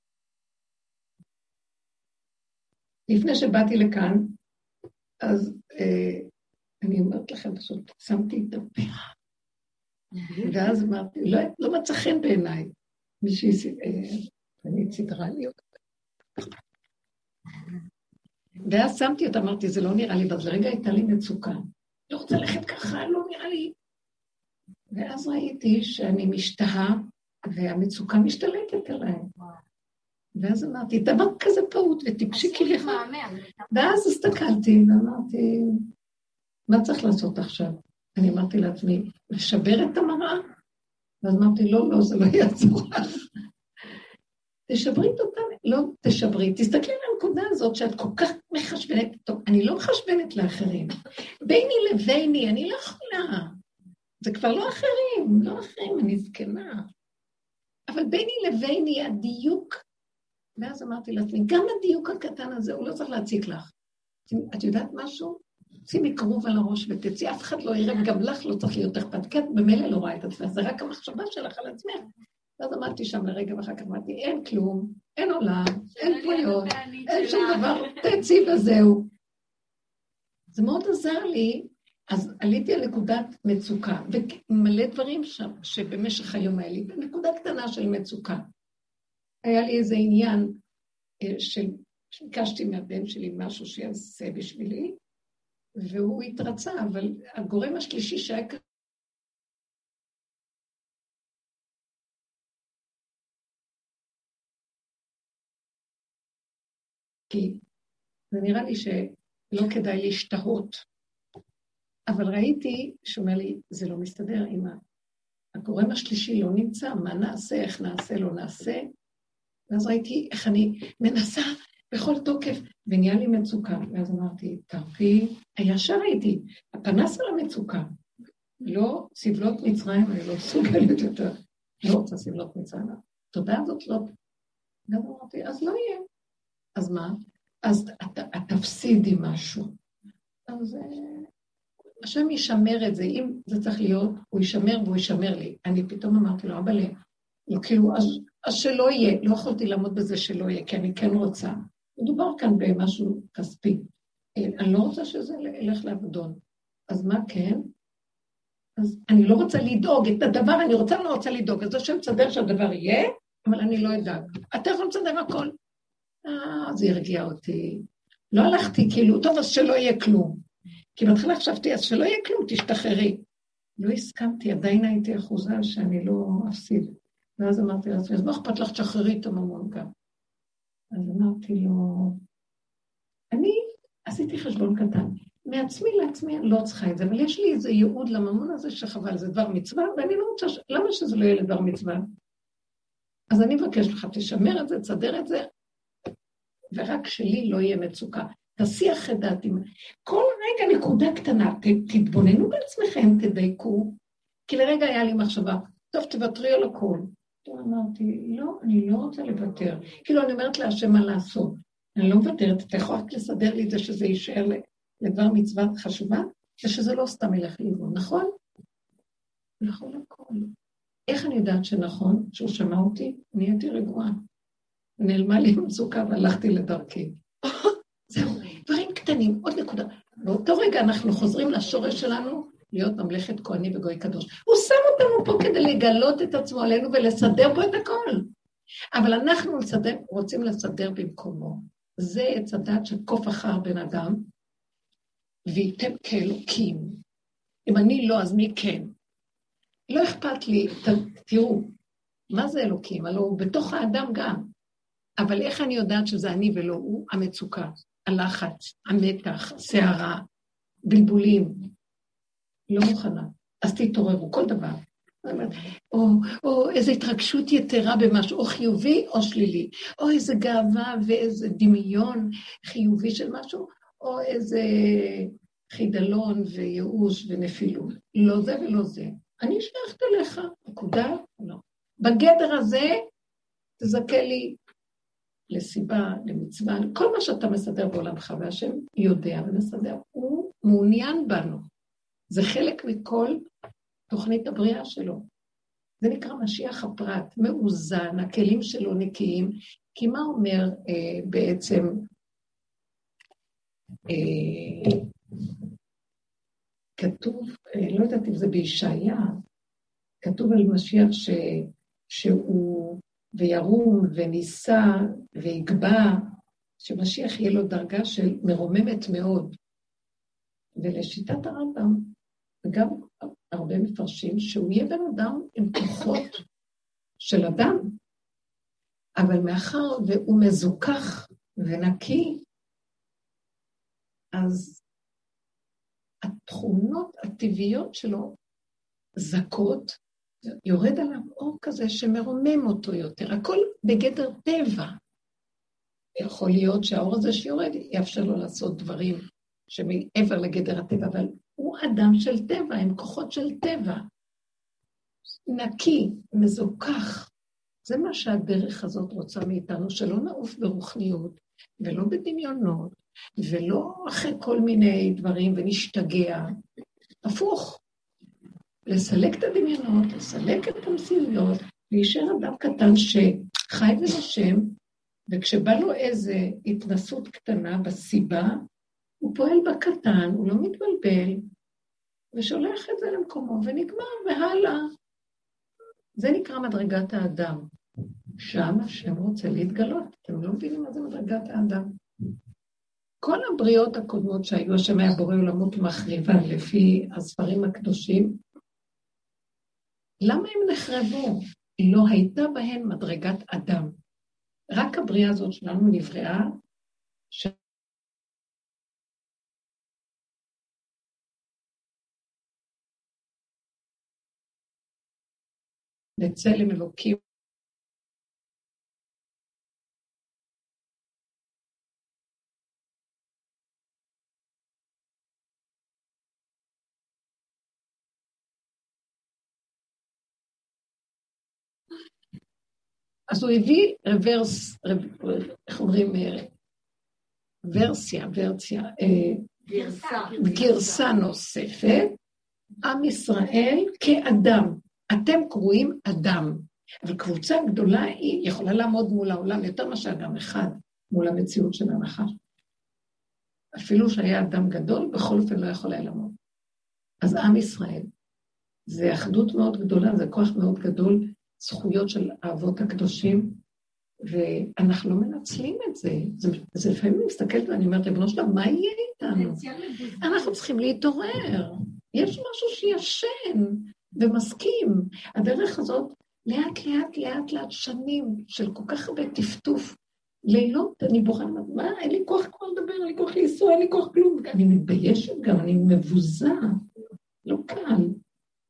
לפני שבאתי לכאן, אז אה, אני אומרת לכם, פשוט שמתי את הפרח. ואז אמרתי, לא, לא מצא חן בעיניי. מישהי, אה, אני סידרה לי אותה. ואז שמתי אותה, אמרתי, זה לא נראה לי, ואז לרגע הייתה לי מצוקה. לא רוצה ללכת ככה, לא נראה לי. ואז ראיתי שאני משתהה, והמצוקה משתלטת עליי. ואז אמרתי, דבר כזה פעוט וטיפשי כביכול. ואז הסתכלתי ואמרתי, מה צריך לעשות עכשיו? אני אמרתי לעצמי, לשבר את המראה? ואז אמרתי, לא, לא, זה לא יעזור לך. תשברי את אותה, לא תשברי, תסתכלי על הנקודה הזאת שאת כל כך מחשבנת, טוב, אני לא מחשבנת לאחרים. ביני לביני, אני לא יכולה. זה כבר לא אחרים, לא אחרים, אני זקנה. אבל ביני לביני הדיוק, ואז אמרתי לעצמי, גם הדיוק הקטן הזה, הוא לא צריך להציק לך. את יודעת משהו? שימי כרוב על הראש ותצאי, אף אחד לא יראה, וגם לך לא צריך להיות אכפת, כי את במילא לא רואה את עצמך, זה רק המחשבה שלך על עצמך. ואז עמדתי שם לרגע, ואחר כך אמרתי, אין כלום, אין עולם, אין פויות, אין שום דבר, תצאי וזהו. זה מאוד עזר לי, אז עליתי על נקודת מצוקה, ומלא דברים שם, שבמשך היום היה לי, בנקודה קטנה של מצוקה. היה לי איזה עניין אה, של, ביקשתי מהבן שלי משהו שיעשה בשבילי, והוא התרצה, אבל הגורם השלישי שהיה כי זה נראה לי שלא כדאי להשתהות. אבל ראיתי שהוא אומר לי, זה לא מסתדר עם הגורם השלישי לא נמצא, מה נעשה, איך נעשה, לא נעשה. ואז ראיתי איך אני מנסה בכל תוקף, ונהיה לי מצוקה. ואז אמרתי, תרפי, ישר הייתי, הפנס על המצוקה. לא סבלות מצרים, אני לא מסוגלת יותר. לא רוצה סבלות מצרים. התודעה הזאת לא... גם אמרתי, אז לא יהיה. אז מה? אז תפסידי משהו. אז אה, השם ישמר את זה, אם זה צריך להיות, הוא ישמר והוא ישמר לי. אני פתאום אמרתי לו, אבל לא, כאילו, אז, אז שלא יהיה. לא יכולתי לעמוד בזה שלא יהיה, כי אני כן רוצה. מדובר כאן במשהו כספי. אה, אני לא רוצה שזה ילך לאבדון. אז מה כן? אז אני לא רוצה לדאוג, את הדבר אני רוצה, לא רוצה לדאוג. אז השם מסדר שהדבר יהיה, אבל אני לא אדאג. אתה יכול לסדר הכל. אה, זה הרגיע אותי. לא הלכתי כאילו, טוב, אז שלא יהיה כלום. כי בהתחלה חשבתי, אז שלא יהיה כלום, תשתחררי. לא הסכמתי, עדיין הייתי אחוזה שאני לא אפסיד. ואז אמרתי לעצמי, אז מה אכפת לך, תשחררי את הממון גם. אז אמרתי לו, אני עשיתי חשבון קטן. מעצמי לעצמי אני לא צריכה את זה, אבל יש לי איזה ייעוד לממון הזה שחבל, זה דבר מצווה, ואני לא רוצה. למה שזה לא יהיה לדבר מצווה? אז אני מבקש לך, תשמר את זה, תסדר את זה, ורק שלי לא יהיה מצוקה. תסיח את דעתי. כל רגע נקודה קטנה, ת, תתבוננו בעצמכם, תדייקו, כי לרגע היה לי מחשבה, טוב, תוותרי על הכל. אמרתי, לא, אני לא רוצה לוותר. כאילו, אני אומרת להשם מה לעשות. אני לא מוותרת, אתה יכול רק לסדר לי את זה שזה יישאר לדבר מצווה חשובה, ושזה לא סתם ילך לאיבוד, נכון? נכון הכל. איך אני יודעת שנכון, שהוא שמע אותי? נהייתי רגועה. נעלמה לי מצוקה והלכתי לדרכי. זהו, דברים קטנים, עוד נקודה. באותו רגע אנחנו חוזרים לשורש שלנו, להיות ממלכת כהנים וגוי קדוש. הוא שם אותנו פה כדי לגלות את עצמו עלינו ולסדר פה את הכל. אבל אנחנו לסדר, רוצים לסדר במקומו. זה עץ הדת של קוף אחר בן אדם, וייתם כאלוקים. אם אני לא, אז מי כן? לא אכפת לי, ת, תראו, מה זה אלוקים? הלוא הוא בתוך האדם גם. אבל איך אני יודעת שזה אני ולא הוא? המצוקה, הלחץ, המתח, הסערה, בלבולים. לא מוכנה. אז תתעוררו, כל דבר. או, או איזו התרגשות יתרה במשהו, או חיובי או שלילי, או איזו גאווה ואיזה דמיון חיובי של משהו, או איזה חידלון וייאוש ונפילות. לא זה ולא זה. אני שייכת אליך, נקודה, לא. בגדר הזה, תזכה לי לסיבה, למצווה, כל מה שאתה מסדר בעולמך, והשם יודע ומסדר, הוא מעוניין בנו. זה חלק מכל תוכנית הבריאה שלו. זה נקרא משיח הפרט, מאוזן, הכלים שלו נקיים, כי מה אומר אה, בעצם, אה, כתוב, אה, לא יודעת אם זה בישעיה, כתוב על משיח ש, שהוא וירום ונישא ויגבע, שמשיח יהיה לו דרגה של מרוממת מאוד. ולשיטת הרמב"ם, וגם הרבה מפרשים, שהוא יהיה בן אדם עם כוחות של אדם, אבל מאחר והוא מזוכח ונקי, אז התכונות הטבעיות שלו זכות, יורד עליו אור כזה שמרומם אותו יותר, הכל בגדר טבע. יכול להיות שהאור הזה שיורד יאפשר לו לעשות דברים שמעבר לגדר הטבע, אבל הוא אדם של טבע, עם כוחות של טבע. נקי, מזוכח. זה מה שהדרך הזאת רוצה מאיתנו, שלא נעוף ברוחניות, ולא בדמיונות, ולא אחרי כל מיני דברים ונשתגע. הפוך, לסלק את הדמיונות, לסלק את המציאויות, להישאר אדם קטן שחי ונושם, וכשבא לו איזו התנסות קטנה בסיבה, הוא פועל בקטן, הוא לא מתבלבל, ושולח את זה למקומו, ונגמר, והלאה. זה נקרא מדרגת האדם. שם השם רוצה להתגלות. אתם לא מבינים מה זה מדרגת האדם. כל הבריאות הקודמות שהיו, השם היה בורא עולמות ומחריבן לפי הספרים הקדושים, למה הם נחרבו? לא הייתה בהן מדרגת אדם. רק הבריאה הזאת שלנו נבראה ש... בצלם אלוקים אז הוא הביא רוורס, איך אומרים, ורסיה, ורסיה, אה, גרסה, נוספת, עם ישראל כאדם. אתם קרואים אדם, אבל קבוצה גדולה היא יכולה לעמוד מול העולם יותר מאשר אדם אחד, מול המציאות של הנחש. אפילו שהיה אדם גדול, בכל אופן לא יכול היה לעמוד. אז עם ישראל, זה אחדות מאוד גדולה, זה כוח מאוד גדול, זכויות של האבות הקדושים, ואנחנו לא מנצלים את זה. זה, זה לפעמים אני מסתכלת ואני אומרת, ריבונו שלם, מה יהיה איתנו? אנחנו צריכים להתעורר. יש משהו שישן ומסכים. הדרך הזאת, לאט לאט לאט לאט שנים של כל כך הרבה טפטוף, לילות אני בוכה, מה, אין לי כוח כבר לדבר, אין לי כוח לנסוע, אין לי כוח כלום. אני מתביישת גם, אני מבוזה. לא קל.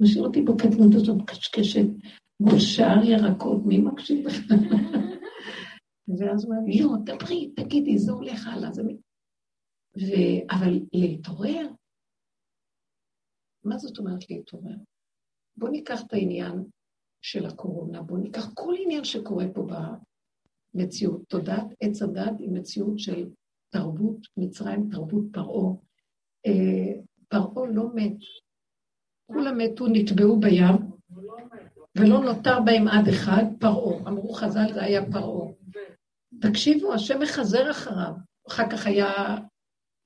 משאיר אותי בקטנות הזאת קשקשת, שער ירקות, מי מקשיב לך? ואז הוא אומר, לא, דברי, תגידי, זה הולך הלאה. זה... ו... אבל להתעורר, מה זאת אומרת להתעורר? בואו ניקח את העניין של הקורונה, בואו ניקח כל עניין שקורה פה במציאות. תודעת עץ הדת היא מציאות של תרבות מצרים, תרבות פרעה. אה, פרעה לא מת. כולם מתו, נטבעו בים, ולא נותר בהם עד אחד, פרעה. אמרו חז"ל, זה היה פרעה. תקשיבו, השם מחזר אחריו. אחר כך היה,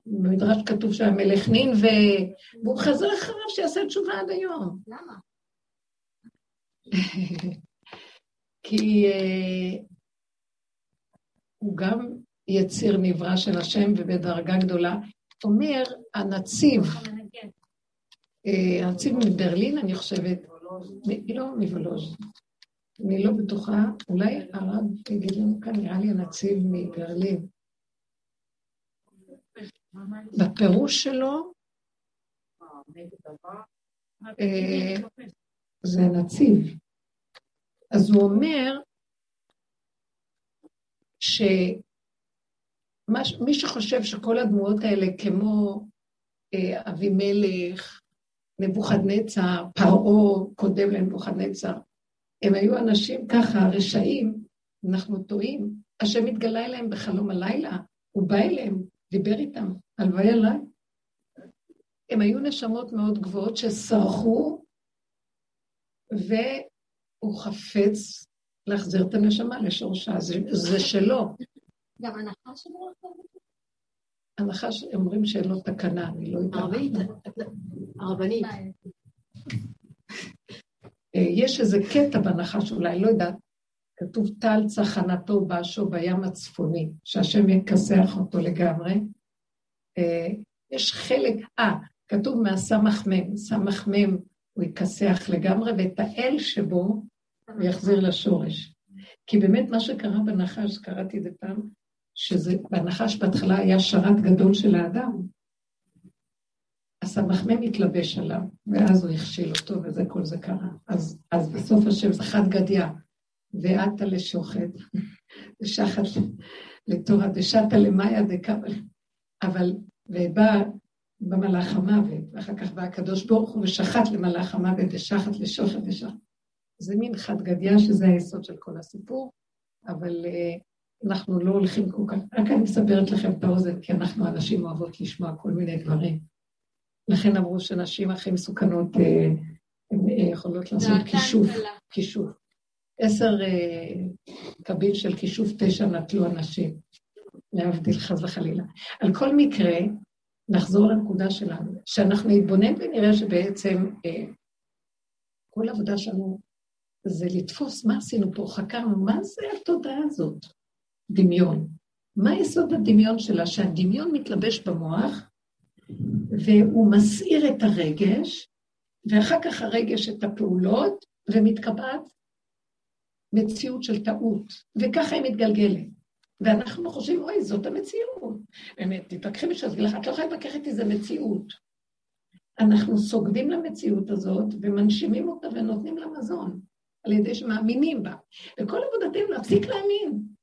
במדרש כתוב שהמלך נין, והוא חזר אחריו שיעשה תשובה עד היום. למה? כי uh, הוא גם יציר נברא של השם ובדרגה גדולה. אומר הנציב, uh, הנציב מברלין, אני חושבת, לא מוולוז', אני לא בטוחה, אולי הרב יגיד לנו כאן, נראה לי הנציב מברלין. בפירוש שלו, אה, זה הנציב. אז הוא אומר שמי שחושב שכל הדמויות האלה כמו אה, אבימלך, נבוכדנצר, פרעה קודם לנבוכדנצר, הם היו אנשים ככה, רשעים, אנחנו טועים. השם התגלה אליהם בחלום הלילה, הוא בא אליהם, דיבר איתם, הלוואי עליי. הם היו נשמות מאוד גבוהות שסרחו, והוא חפץ להחזיר את הנשמה לשורשה, זה, זה שלו. גם הנחש אמור לחזור הנחש, אומרים שאין לו תקנה, אני לא יודעת. הרבנית. אה, יש איזה קטע בנחש, אולי, לא יודעת, כתוב טל צחנתו באשו בים הצפוני, שהשם יכסח אותו לגמרי. אה, יש חלק, אה, כתוב מהסמ"ם, סמ"ם הוא יכסח לגמרי, ואת האל שבו הוא יחזיר לשורש. כי באמת מה שקרה בנחש, קראתי את זה פעם, שזה, בנחש בהתחלה היה שרת גדול של האדם, הסמ"ם התלבש עליו, ואז הוא הכשיל אותו, וזה כל זה קרה. אז, אז בסוף השם זה חד גדיה, ועתה לשוחד, ושחת לתורה, דשתה למאיה דקבל. אבל, ובא במלאך המוות, ואחר כך בא הקדוש ברוך הוא ושחט למלאך המוות, ושחט לשוחד ושחט. זה מין חד גדיה שזה היסוד של כל הסיפור, אבל uh, אנחנו לא הולכים כל כך, רק אני מספרת לכם את האוזן, כי אנחנו אנשים אוהבות לשמוע כל מיני דברים. לכן אמרו שנשים הכי מסוכנות אה, הן אה, יכולות לעשות כישוף, כישוף. עשר אה, קביל של כישוף תשע נטלו אנשים, להבדיל חס וחלילה. על כל מקרה, נחזור לנקודה שלנו, שאנחנו נתבונן ונראה שבעצם כל העבודה שלנו זה לתפוס מה עשינו פה, חקרנו, מה זה התודעה הזאת? דמיון. מה יסוד הדמיון שלה? שהדמיון מתלבש במוח, והוא מסעיר את הרגש, ואחר כך הרגש את הפעולות, ומתקבעת מציאות של טעות, וככה היא מתגלגלת. ואנחנו חושבים, אוי, זאת המציאות. באמת, תתווכחי בשביל להגיד לך, את לא יכולה להתווכח איתי, זה מציאות. אנחנו סוגדים למציאות הזאת ומנשימים אותה ונותנים לה מזון, על ידי שמאמינים בה. וכל עבודתנו להפסיק להאמין.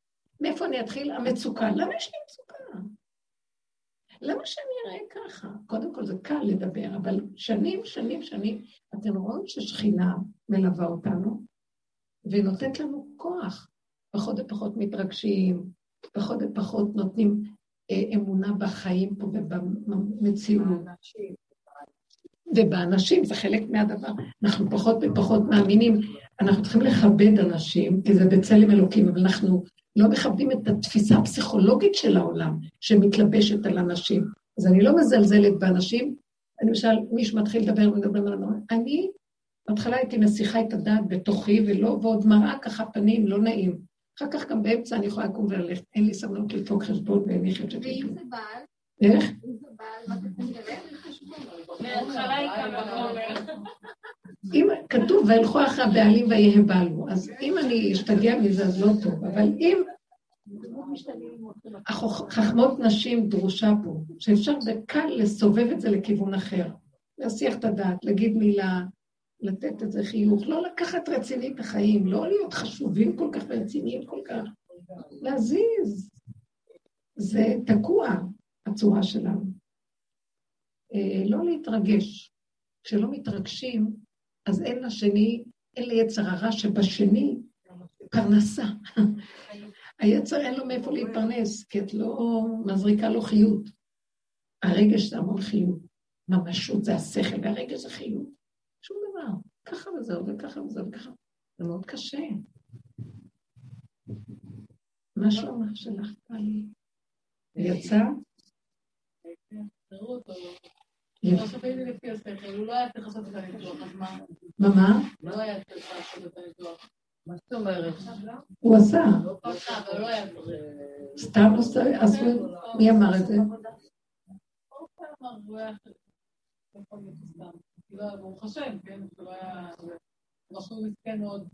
מאיפה אני אתחיל? המצוקה. למה יש לי מצוקה? למה שאני אראה ככה? קודם כל זה קל לדבר, אבל שנים, שנים, שנים, אתם רואים ששכינה מלווה אותנו, והיא נותנת לנו כוח. פחות ופחות מתרגשים, פחות ופחות נותנים אה, אמונה בחיים פה ובמציאות. ובאנשים, זה חלק מהדבר. אנחנו פחות ופחות מאמינים. אנחנו צריכים לכבד אנשים, כי זה בצלם אלוקים, אבל אנחנו לא מכבדים את התפיסה הפסיכולוגית של העולם, שמתלבשת על אנשים. אז אני לא מזלזלת באנשים. אני למשל, מישהו מתחיל לדבר ומדבר על אני, בהתחלה הייתי מסיחה את הדעת בתוכי, ולא, ועוד מראה ככה פנים, לא נעים. אחר כך גם באמצע אני יכולה לקום וללכת, אין לי סבלנות לדפוק חשבון ואין לי חשבון. ואם זה בעל? איך? אם זה בעל, מה אתם אם כתוב, וילכו אחרי הבעלים ויהבלו, אז אם אני אשתגע מזה, אז לא טוב, אבל אם... חכמות נשים דרושה פה, שאפשר בקל לסובב את זה לכיוון אחר, להסיח את הדעת, להגיד מילה, לתת את זה חיוך, לא לקחת רציני את החיים, לא להיות חשובים כל כך ורציניים כל כך, להזיז. זה תקוע, הצורה שלנו. אה, לא להתרגש. כשלא מתרגשים, אז אין לשני, אין ליצר הרע שבשני פרנסה. היצר אין לו מאיפה להתפרנס, כי את לא מזריקה לו חיות. הרגש זה המון חיות. ממשות זה השכל, והרגש זה חיות. שום דבר. ככה וזהו, וככה וזהו, וככה. זה מאוד קשה. מה שלומך שלך, טלי? יצא? לא הוא לא היה צריך לעשות את הניתוח, אז מה? מה, מה? לא היה צריך לעשות את הניתוח. מה זאת אומרת? הוא עשה. לא אבל לא. סתם עשו, מי אמר את זה? ברוך השם, כן? זה לא היה... אנחנו מסכן מאוד.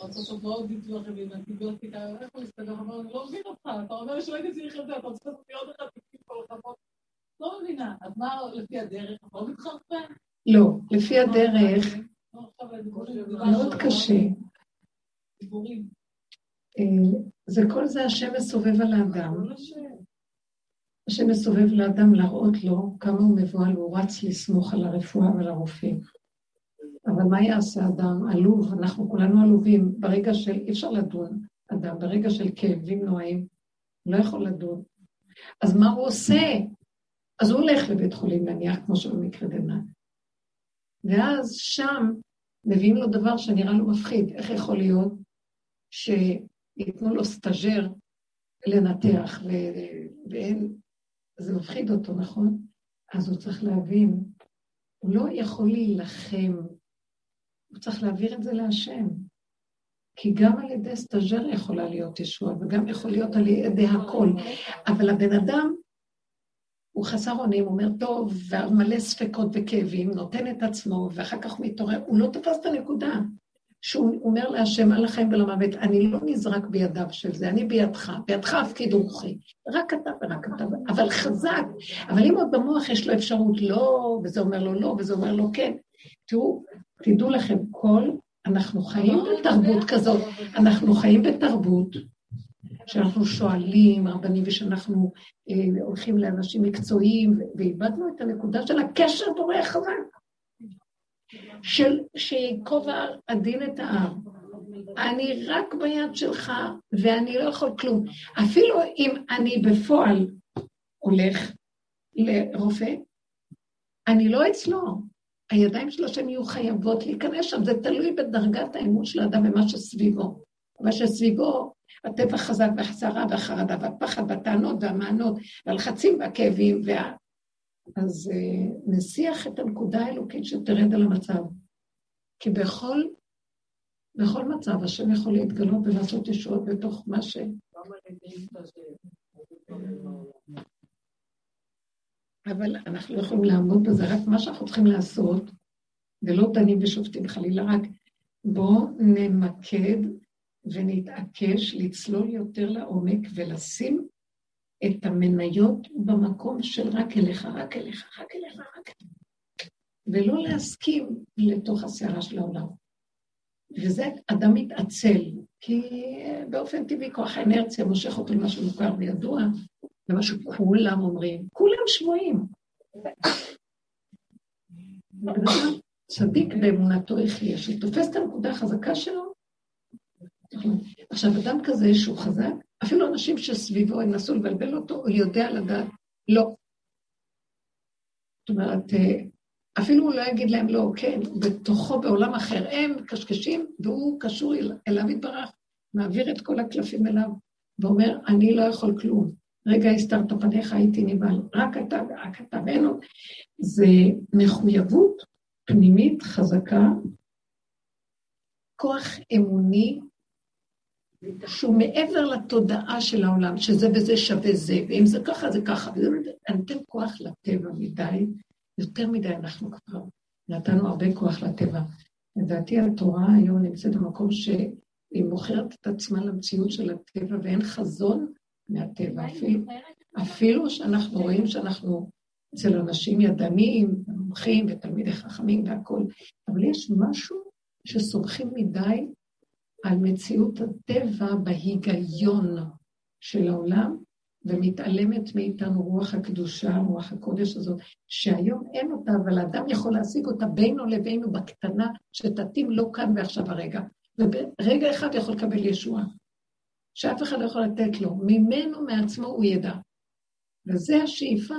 רצו לעשות מאוד ביטוח עם אנטיביוטיקה, איך הוא מסתדר? אמרנו, אני לא מבין אותך, אתה אומר שלא הייתי צריך את זה, אתה רוצה לעשות לי עוד אחד, תקציב כל הכבוד. לא מבינה, אז מה לפי הדרך? לא מתחרפן? לא, לפי הדרך, מאוד קשה. אה, זה כל זה השם מסובב על האדם. השם מסובב לאדם להראות לו כמה הוא מבוהל, הוא רץ לסמוך על הרפואה ועל הרופאים. אבל מה יעשה אדם? עלוב, אנחנו כולנו עלובים. ברגע של, אי אפשר לדון אדם, ברגע של כאבים נוראיים, לא יכול לדון. אז מה הוא עושה? אז הוא הולך לבית חולים נניח, כמו שבמקרה דנן. ואז שם מביאים לו דבר שנראה לו מפחיד. איך יכול להיות שייתנו לו סטאג'ר לנתח, ו- ואין... זה מפחיד אותו, נכון? אז הוא צריך להבין, הוא לא יכול להילחם, הוא צריך להעביר את זה להשם. כי גם על ידי סטאג'ר יכולה להיות ישועה, וגם יכול להיות על ידי הכל. אבל הבן אדם הוא חסר אונים, הוא אומר, טוב, ומלא ספקות וכאבים, נותן את עצמו, ואחר כך הוא מתעורר, הוא לא תפס את הנקודה. שהוא אומר להשם על החיים ולמוות, אני לא נזרק בידיו של זה, אני בידך, בידך הפקיד רוחי. רק אתה ורק אתה, אבל חזק. אבל אם עוד במוח יש לו אפשרות לא, וזה אומר לו לא, וזה אומר לו כן. תראו, תדעו לכם, כל, אנחנו חיים בתרבות כזאת, אנחנו חיים בתרבות שאנחנו שואלים רבנים ושאנחנו אה, הולכים לאנשים מקצועיים, ואיבדנו את הנקודה של הקשר בורא חזק. של שייקוב הדין את העם. אני רק ביד שלך, ואני לא יכול כלום. אפילו אם אני בפועל הולך לרופא, אני לא אצלו. הידיים של השם יהיו חייבות להיכנס שם, זה תלוי בדרגת האמון של האדם ומה שסביבו. מה שסביבו, הטבע חזק והחזרה והחרדה והפחד והטענות והמענות והלחצים והכאבים וה... אז uh, נסיח את הנקודה האלוקית שתרד על המצב. כי בכל, בכל מצב השם יכול להתגלות ולעשות ישועות בתוך מה ש... אבל אנחנו לא יכולים לעמוד בזה, רק מה שאנחנו צריכים לעשות, ולא דנים ושופטים חלילה, רק בואו נמקד ונתעקש לצלול יותר לעומק ולשים את המניות במקום של רק אליך, רק אליך, רק אליך, רק אליך. ולא להסכים לתוך הסערה של העולם. וזה אדם מתעצל, כי באופן טבעי כוח האנרציה מושך אותו למה שמוכר וידוע, למה שכולם אומרים, כולם שבויים. צדיק באמונתו יחיה, שתופס את הנקודה החזקה שלו. עכשיו, אדם כזה שהוא חזק, אפילו אנשים שסביבו ינסו לבלבל אותו, הוא יודע לדעת, לא. זאת אומרת, אפילו הוא לא יגיד להם לא, כן, בתוכו בעולם אחר, הם קשקשים, והוא קשור אליו יתברך, מעביר את כל הקלפים אליו, ואומר, אני לא יכול כלום. רגע הסתרת פניך, הייתי נבהל. רק אתה, רק אתה, עוד. זה מחויבות פנימית חזקה, כוח אמוני, שהוא מעבר לתודעה של העולם, שזה וזה שווה זה, ואם זה ככה, זה ככה. וזה נותן כוח לטבע מדי, יותר מדי אנחנו כבר נתנו הרבה כוח לטבע. לדעתי התורה היום נמצאת במקום שהיא מוכרת את עצמה למציאות של הטבע ואין חזון מהטבע. אפילו, אפילו שאנחנו רואים שאנחנו אצל אנשים ידניים, מומחים ותלמידי חכמים והכול, אבל יש משהו שסומכים מדי על מציאות הטבע בהיגיון של העולם, ומתעלמת מאיתנו רוח הקדושה, רוח הקודש הזאת, שהיום אין אותה, אבל האדם יכול להשיג אותה בינו לבינו בקטנה, שתתאים לו כאן ועכשיו הרגע. וברגע אחד יכול לקבל ישועה, שאף אחד לא יכול לתת לו. ממנו, מעצמו, הוא ידע. וזו השאיפה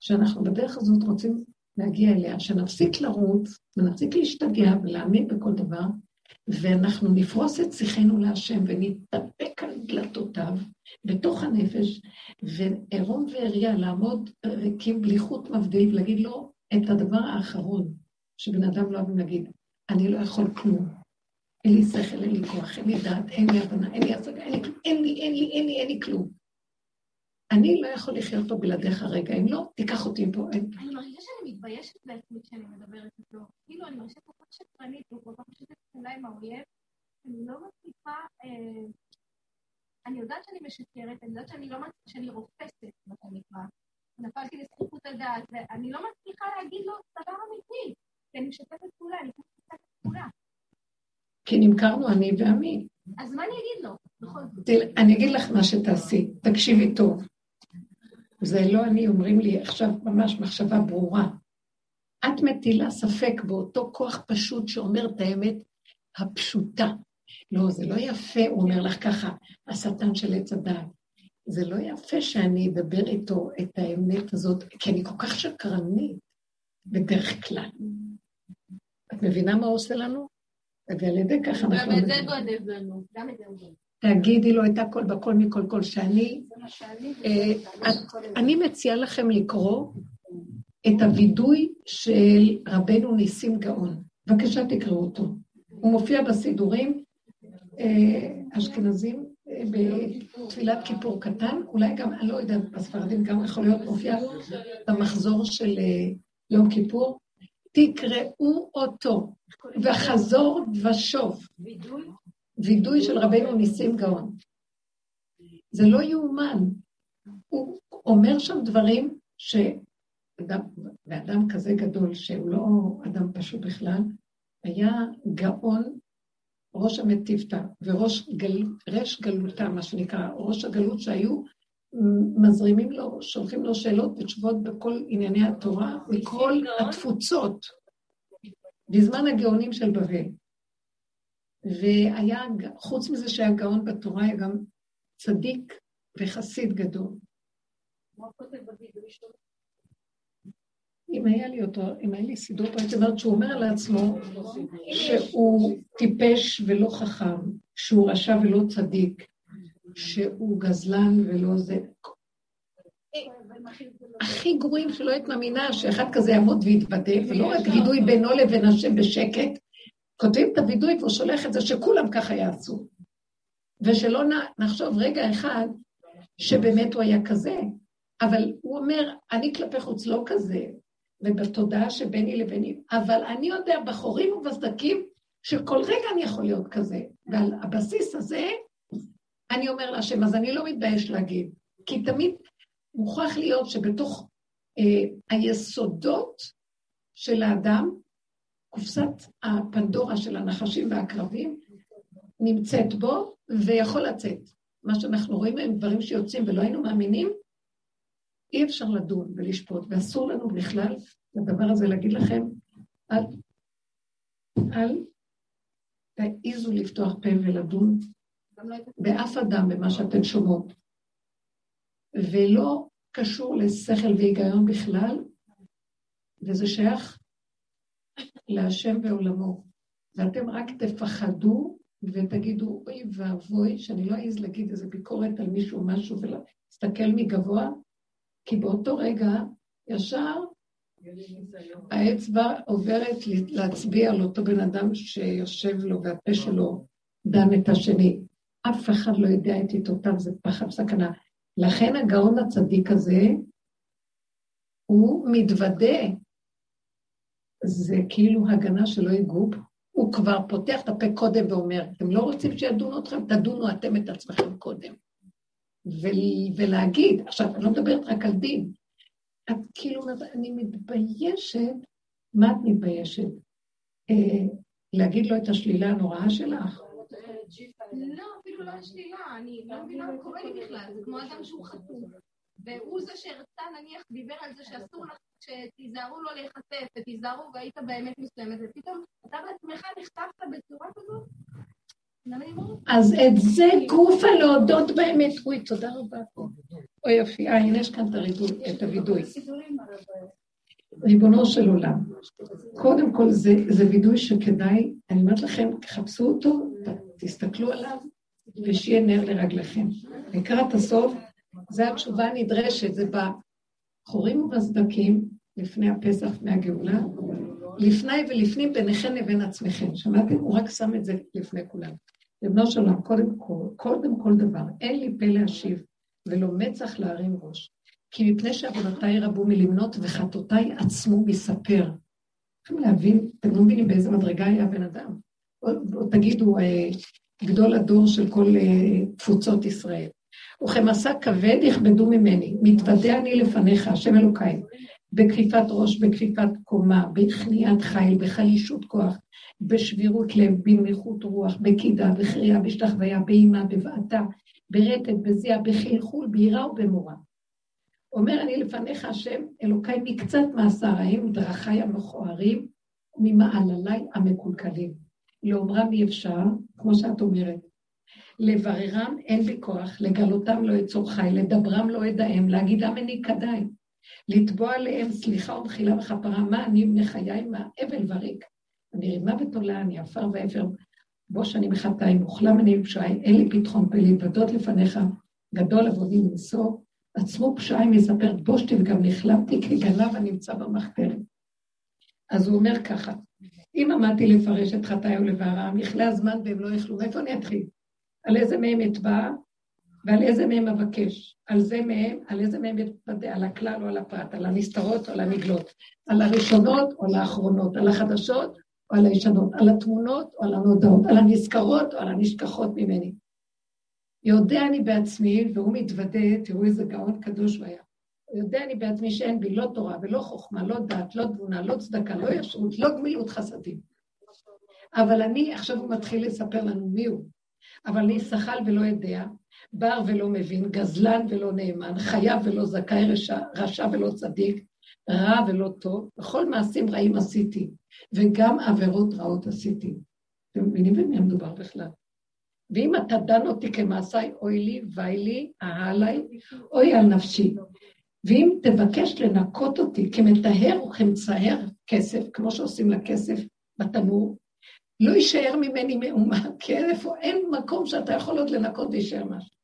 שאנחנו בדרך הזאת רוצים להגיע אליה, שנפסיק לרוץ ונפסיק להשתגע ולהאמין בכל דבר, ואנחנו נפרוס את שיחנו להשם ונתאפק על דלתותיו בתוך הנפש, וערום ועריה לעמוד ריקים בלי חוט מבדיל ולהגיד לו את הדבר האחרון שבן אדם לא אוהבים להגיד, אני לא יכול כלום. אין לי שכל, אין לי כוח, אין לי דעת, אין לי הבנה, אין לי השגה, אין לי כלום, אין לי, אין לי, אין לי, אין לי כלום. אני לא יכול לחיות פה בלעדיך רגע, אם לא, תיקח אותי פה. אני מרגישה שאני מתביישת בעצמי כשאני מדברת איתו. כאילו, אני מרגישה כל כך שקרנית, וכל כך משתפת פעולה עם האויב, אני לא מצליחה... אה, אני יודעת שאני משקרת, אני יודעת שאני לא מצליחה, שאני רופסת, מה שנקרא. נפלתי לזכות הדעת, ואני לא מצליחה להגיד לו דבר אמיתי, כי אני משתפת פעולה, אני משתפת פעולה. כי נמכרנו אני ועמי. אז מה אני אגיד לו? אני אגיד לך מה שתעשי, תקשיבי טוב. זה לא אני, אומרים לי עכשיו ממש מחשבה ברורה. את מטילה ספק באותו כוח פשוט שאומר את האמת הפשוטה. לא, זה לא יפה, הוא אומר לך ככה, השטן של עץ הדעת. זה לא יפה שאני אדבר איתו את האמת הזאת, כי אני כל כך שקרנית, בדרך כלל. את מבינה מה הוא עושה לנו? ועל ידי כך אנחנו... גם את זה גודב לנו, גם את זה הוא גודב. תגידי לו את הכל בכל מכל כל שאני... אה, אני מציעה לכם לקרוא את הווידוי של רבנו ניסים גאון. בבקשה תקראו אותו. הוא מופיע בסידורים אה, אשכנזים אה, בתפילת כיפור קטן, אולי גם, אני לא יודעת, בספרדים גם יכול להיות מופיע במחזור של יום כיפור. תקראו אותו, וחזור ושוב. וידוי של רבנו ניסים גאון. זה לא יאומן. הוא אומר שם דברים שאדם, ואדם כזה גדול, שהוא לא אדם פשוט בכלל, היה גאון ראש המטיבתא וראש גל, רש גלותה, מה שנקרא, ראש הגלות שהיו מזרימים לו, שולחים לו שאלות ותשובות בכל ענייני התורה, מכל התפוצות, בזמן הגאונים של בבל. והיה, חוץ מזה שהיה גאון בתורה, היה גם צדיק וחסיד גדול. אם היה לי אותו, אם היה לי סידור פה, הייתי אומרת שהוא אומר לעצמו שהוא טיפש ולא חכם, שהוא רשע ולא צדיק, שהוא גזלן ולא זה. הכי גרועים שלא היית מאמינה שאחד כזה יעמוד ויתוודה, ולא רק וידוי בינו לבין השם בשקט, כותבים את הווידוי והוא שולח את זה שכולם ככה יעשו. ושלא נחשוב רגע אחד שבאמת הוא היה כזה, אבל הוא אומר, אני כלפי חוץ לא כזה, ובתודעה שביני לביני, אבל אני יודע, בחורים ובסדקים, שכל רגע אני יכול להיות כזה. ועל הבסיס הזה, אני אומר להשם, אז אני לא מתבייש להגיד, כי תמיד מוכרח להיות שבתוך אה, היסודות של האדם, קופסת הפנדורה של הנחשים והעקרבים נמצאת בו ויכול לצאת. מה שאנחנו רואים הם דברים שיוצאים ולא היינו מאמינים, אי אפשר לדון ולשפוט, ואסור לנו בכלל לדבר הזה להגיד לכם, אל, אל תעיזו לפתוח פה ולדון באף אדם במה שאתן שומעות. ולא קשור לשכל והיגיון בכלל, וזה שייך להשם ועולמו. ואתם רק תפחדו ותגידו, אוי ואבוי, שאני לא אעז להגיד איזה ביקורת על מישהו או משהו ולהסתכל מגבוה, כי באותו רגע, ישר האצבע עוברת להצביע על אותו בן אדם שיושב לו והפה שלו דן את השני. אף אחד לא יודע את עיתותיו, זה פחד סכנה. לכן הגאון הצדיק הזה, הוא מתוודה. זה כאילו הגנה שלא ייגעו בו. הוא כבר פותח את הפה קודם ואומר, אתם לא רוצים שידונו אתכם? תדונו אתם את עצמכם קודם. ו- ולהגיד, עכשיו, אני לא מדברת רק על דין, את כאילו אומרת, אני מתביישת, מה את מתביישת? אה, להגיד לו את השלילה הנוראה שלך? לא, אפילו לא השלילה, אני לא מבינה מה קורה לי בכלל, זה כמו אדם שהוא חטוף. והוא זה שהרצה, נניח, דיבר על זה שאסור לך, שתיזהרו לו להיחשף, ותיזהרו, והיית באמת מסוימת, ופתאום אתה בעצמך נחשפת בצורה כזאת? אז את זה גופה להודות באמת. אוי, תודה רבה. אוי יופי, אה, הנה יש כאן את הווידוי. ריבונו של עולם. קודם כל זה וידוי שכדאי, אני אומרת לכם, תחפשו אותו, תסתכלו עליו, ושיהיה נר לרגליכם. לקראת הסוף, זו התשובה הנדרשת, זה בחורים ובסדקים, לפני הפסח, לפני הגאולה, לפני ולפנים ביניכם לבין עצמכם. שמעתם? הוא רק שם את זה לפני כולם. לבנו של עולם, קודם כל, קודם כל דבר, אין לי פה להשיב, ולא מצח להרים ראש. כי מפני שעבודותיי רבו מלמנות וחטאותיי עצמו מספר. צריכים להבין, אתם לא מבינים באיזה מדרגה היה הבן אדם. או, או תגידו, אה, גדול הדור של כל אה, תפוצות ישראל. וכמסע כבד יכבדו ממני, מתוודה אני לפניך, השם אלוקיי, בכפיפת ראש, בכפיפת קומה, בכניעת חיל, בחלישות כוח, בשבירות לב, בנמיכות רוח, בקידה, בקריאה, בשתחוויה, באימה, בבעתה, ברטט, בזיעה, בחלחול, ביראה ובמורה. אומר אני לפניך, השם אלוקיי, מקצת מעשריים, דרכיי המכוערים, ממעלליי המקולקלים. לאומרם אי אפשר, כמו שאת אומרת. לבררם אין בי כוח, לגלותם לא אצור חי, לדברם לא אדאם, להגידם איני כדאי. לתבוע עליהם סליחה ומחילה וכפרה, מה אני מחיי, מה אבל וריק. אני רימה ותולה, אני עפר ואפר, בוש אני מחטאי, מוכלם אני בפשעי, אין לי פתחון פה להתוודות לפניך, גדול עבודי מנשוא, עצמו פשעי מספרת, בושתי וגם נכלמתי כגנב הנמצא במחתרת. אז הוא אומר ככה, אם עמדתי לפרש את חטאי ולבערם, יכלה הזמן והם לא יכלו, מאיפה אני אתחיל? על איזה מהם אתבע ועל איזה מהם אבקש? על זה מהם, על איזה מהם אתוודה? על הכלל או על הפרט? על הנסתרות או על הנגלות? על הראשונות או על האחרונות? על החדשות או על הישנות? על התמונות או על הנודעות? על הנזכרות או על הנשכחות ממני? יודע אני בעצמי, והוא מתוודה, תראו איזה גאון קדוש הוא היה. יודע אני בעצמי שאין בי לא תורה ולא חוכמה, לא דת, לא תבונה, לא צדקה, לא ישרות, לא גמילות חסדים. אבל אני, עכשיו הוא מתחיל לספר לנו מי הוא. אבל אני שחל ולא יודע, בר ולא מבין, גזלן ולא נאמן, חייב ולא זכאי, רשע, רשע ולא צדיק, רע ולא טוב, וכל מעשים רעים עשיתי, וגם עבירות רעות עשיתי. אתם מבינים במי המדובר בכלל? ואם אתה דן אותי כמעשיי, אוי לי, ואי לי, אהה עליי, אוי על נפשי. ואם תבקש לנקות אותי כמטהר וכמצער כסף, כמו שעושים לכסף בתנור, לא יישאר ממני מאומה, כי איפה, אין מקום שאתה יכול עוד לנקות ויישאר משהו.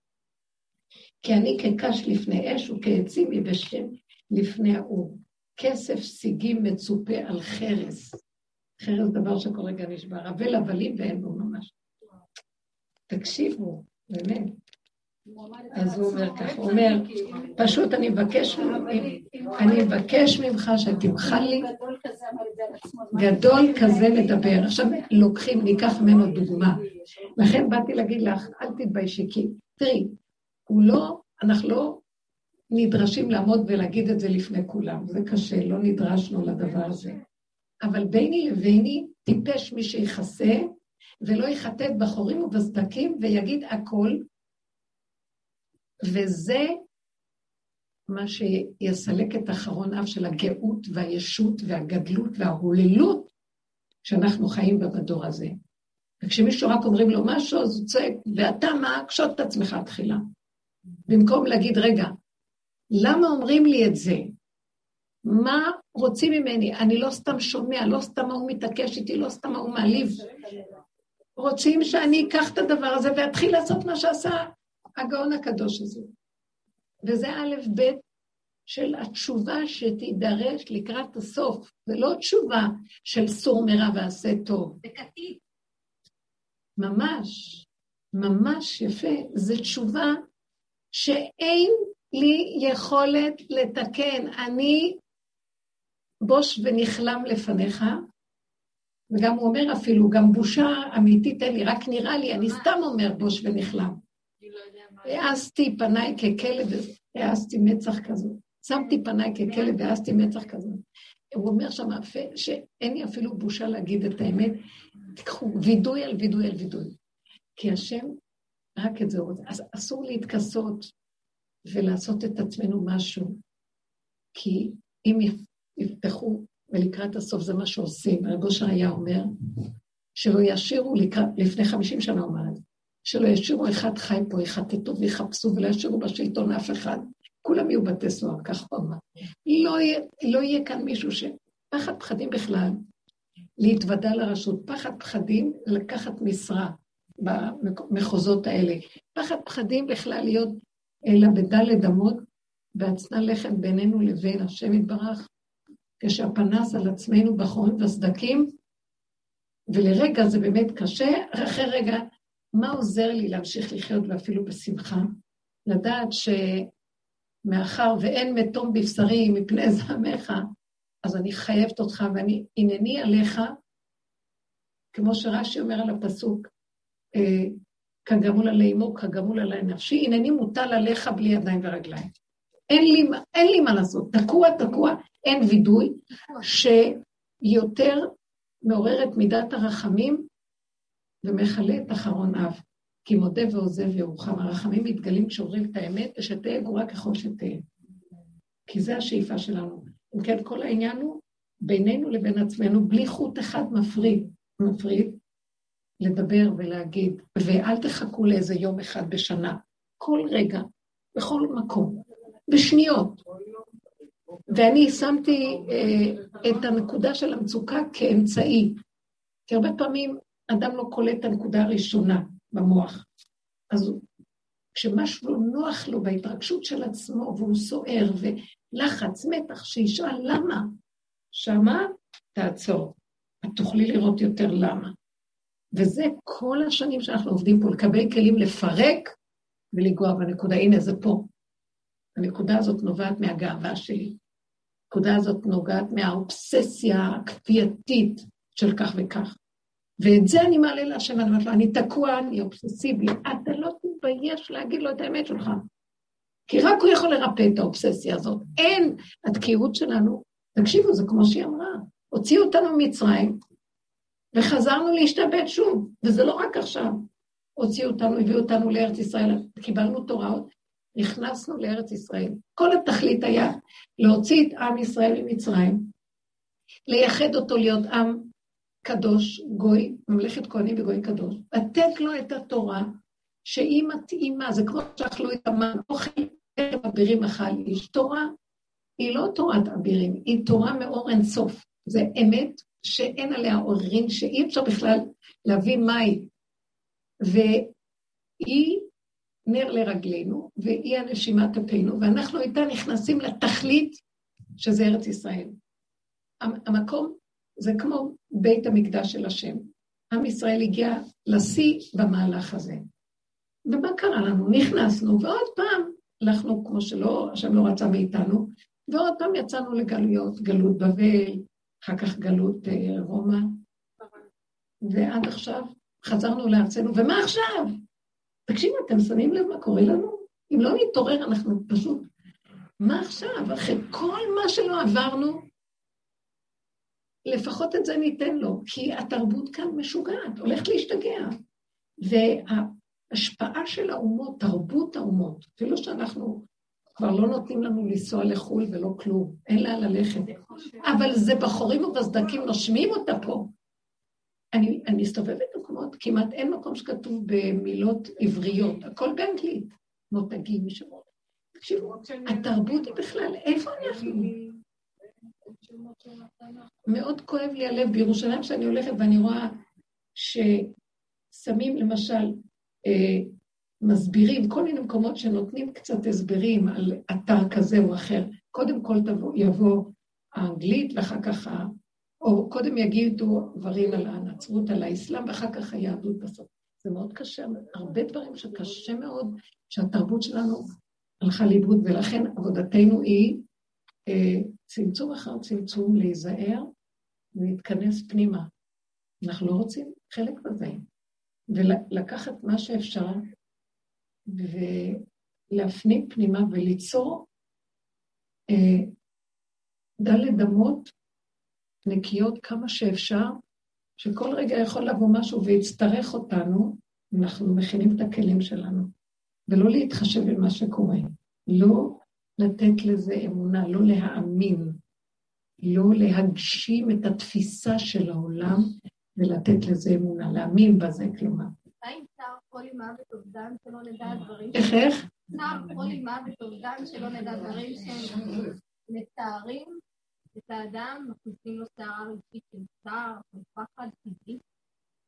כי אני כקש לפני אש וכעצים יבשים לפני האור. כסף סיגים מצופה על חרס. חרס דבר שכל רגע נשבר, אבל הבלים ואין בו ממש. תקשיבו, באמת. אז הוא אומר ככה, הוא אומר, פשוט אני מבקש, אני מבקש ממך שתמחל לי, גדול כזה מדבר. עכשיו לוקחים, ניקח ממנו דוגמה. לכן באתי להגיד לך, אל תתביישי, כי תראי, הוא לא, אנחנו לא נדרשים לעמוד ולהגיד את זה לפני כולם, זה קשה, לא נדרשנו לדבר הזה. אבל ביני לביני, טיפש מי שיכסה, ולא יחטט בחורים ובסדקים ויגיד הכל, וזה מה שיסלק את אחרון אף של הגאות והישות והגדלות וההוללות שאנחנו חיים בה בדור הזה. וכשמישהו רק אומרים לו משהו, אז הוא צועק, ואתה מה? קשוט את עצמך תחילה. במקום להגיד, רגע, למה אומרים לי את זה? מה רוצים ממני? אני לא סתם שומע, לא סתם ההוא מתעקש איתי, לא סתם ההוא מעליב. רוצים שאני אקח את הדבר הזה ואתחיל לעשות מה שעשה הגאון הקדוש הזה. וזה א' ב' של התשובה שתידרש לקראת הסוף. זה לא תשובה של סור מרע ועשה טוב. כתיב. ממש, ממש יפה. זו תשובה שאין לי יכולת לתקן. אני בוש ונכלם לפניך, וגם הוא אומר אפילו, גם בושה אמיתית אין לי, רק נראה לי, אני סתם אומר בוש ונכלם. העזתי פניי ככלב, העזתי מצח כזו. שמתי פניי ככלב והעזתי מצח כזו. הוא אומר שם שאין לי אפילו בושה להגיד את האמת. תיקחו וידוי על וידוי על וידוי. כי השם, רק את זה הוא רוצה. אז אסור להתכסות ולעשות את עצמנו משהו. כי אם יפתחו, ולקראת הסוף זה מה שעושים, רב אושר היה אומר, שלא ישירו לקראת, לפני חמישים שנה הוא אמר את זה, שלא ישאירו אחד חי פה, יחטטו ויחפשו ולא ישאירו בשלטון אף אחד. כולם יהיו בתי סוהר, כך הוא אמר. לא לא יהיה כאן מישהו ש... פחד פחדים בכלל, להתוודע לרשות, פחד פחדים לקחת משרה במחוזות האלה, פחד פחדים בכלל להיות אלא בדלת אמות, והצנע לכת בינינו לבין השם יתברך, כשהפנס על עצמנו בחורים ובסדקים, ולרגע זה באמת קשה, אחרי רגע מה עוזר לי להמשיך לחיות ואפילו בשמחה? לדעת שמאחר ואין מתום בבשרי מפני זעמך, אז אני חייבת אותך ואני הנני עליך, כמו שרש"י אומר על הפסוק, אה, כגמול עלי אמו, כגמול עלי נפשי, הנני מוטל עליך בלי ידיים ורגליים. אין לי, אין לי מה לעשות, תקוע, תקוע, אין וידוי, שיותר מעורר את מידת הרחמים ומכלה את אחרון אב. כי מודה ועוזב ירוחם. הרחמים מתגלים כשאומרים את האמת, ושתהיה גבורה ככל שתהיה. כי זה השאיפה שלנו. אם כן, כל העניין הוא בינינו לבין עצמנו, בלי חוט אחד מפריד, מפריד, לדבר ולהגיד, ואל תחכו לאיזה יום אחד בשנה. כל רגע, בכל מקום, בשניות. ואני שמתי אה, את הנקודה של המצוקה כאמצעי. כי הרבה פעמים אדם לא קולט את הנקודה הראשונה במוח. אז כשמשהו לא נוח לו בהתרגשות של עצמו, והוא סוער, ולחץ, מתח, שישאל למה, שמה תעצור. את תוכלי לראות יותר למה. וזה כל השנים שאנחנו עובדים פה, לקבל כלים לפרק ולגוע בנקודה. הנה, זה פה. הנקודה הזאת נובעת מהגאווה שלי. הנקודה הזאת נוגעת מהאובססיה הכפייתית של כך וכך. ואת זה אני מעלה להשם, ואני אומרת לו, אני תקוע, אני אובססיבי, אתה לא תתבייש להגיד לו את האמת שלך. כי רק הוא יכול לרפא את האובססיה הזאת. אין, התקיעות שלנו, תקשיבו, זה כמו שהיא אמרה, הוציאו אותנו ממצרים, וחזרנו להשתבט שוב, וזה לא רק עכשיו. הוציאו אותנו, הביאו אותנו לארץ ישראל, קיבלנו תורה, נכנסנו לארץ ישראל. כל התכלית היה להוציא את עם ישראל ממצרים, לייחד אותו להיות עם קדוש, גוי, ממלכת כהנים וגוי קדוש, לתת לו את התורה שהיא מתאימה, זה כמו שאכלו את המן, אוכל ערב אבירים אכל איש. תורה היא לא תורת אבירים, היא תורה מאור אין סוף. זה אמת שאין עליה עוררין, שאי אפשר בכלל להביא מהי. והיא נר לרגלינו, והיא הנשימת אפינו, ואנחנו איתה נכנסים לתכלית שזה ארץ ישראל. המקום זה כמו בית המקדש של השם. עם ישראל הגיע לשיא במהלך הזה. ומה קרה לנו? נכנסנו, ועוד פעם הלכנו כמו שלא, השם לא רצה מאיתנו, ועוד פעם יצאנו לגלויות, גלות בבל, אחר כך גלות אה, רומא, ועד עכשיו חזרנו לארצנו, ומה עכשיו? תקשיבו, אתם שמים לב מה קורה לנו? אם לא נתעורר, אנחנו פשוט... מה עכשיו? אחרי כל מה שלא עברנו, לפחות את זה ניתן לו, כי התרבות כאן משוגעת, הולכת להשתגע. וההשפעה של האומות, תרבות האומות, אפילו שאנחנו כבר לא נותנים לנו לנסוע לחו"ל ולא כלום, אין לה ללכת. אבל זה בחורים ובסדקים נושמים אותה פה. אני, אני מסתובבת במקומות, כמעט אין מקום שכתוב במילות עבריות, הכל באנגלית. מותגים, משמות. תקשיבו, התרבות היא בכלל, איפה אנחנו? מאוד כואב לי הלב בירושלים שאני הולכת ואני רואה ששמים למשל, אה, מסבירים, כל מיני מקומות שנותנים קצת הסברים על אתר כזה או אחר. קודם כל תבוא, יבוא האנגלית ואחר כך, ה... או קודם יגידו דברים על הנצרות, על האסלאם, ואחר כך היהדות בסוף. זה מאוד קשה, הרבה דברים שקשה מאוד, שהתרבות שלנו הלכה לאיבוד, ולכן עבודתנו היא אה, צמצום אחר צמצום, להיזהר ולהתכנס פנימה. אנחנו לא רוצים חלק בזה. ולקחת מה שאפשר ולהפנים פנימה וליצור אה, דלת אמות נקיות כמה שאפשר, שכל רגע יכול לבוא משהו ויצטרך אותנו, אנחנו מכינים את הכלים שלנו, ולא להתחשב במה שקורה. לא לתת לזה אמונה, לא להאמין, לא להגשים את התפיסה של העולם ולתת לזה אמונה, להאמין בזה, כלומר. איך, איך? צער חולי מוות אובדן שלא נדע דברים שהם מתארים את האדם, מכניסים לו שערה רגשית של צער, של פחד טבעי.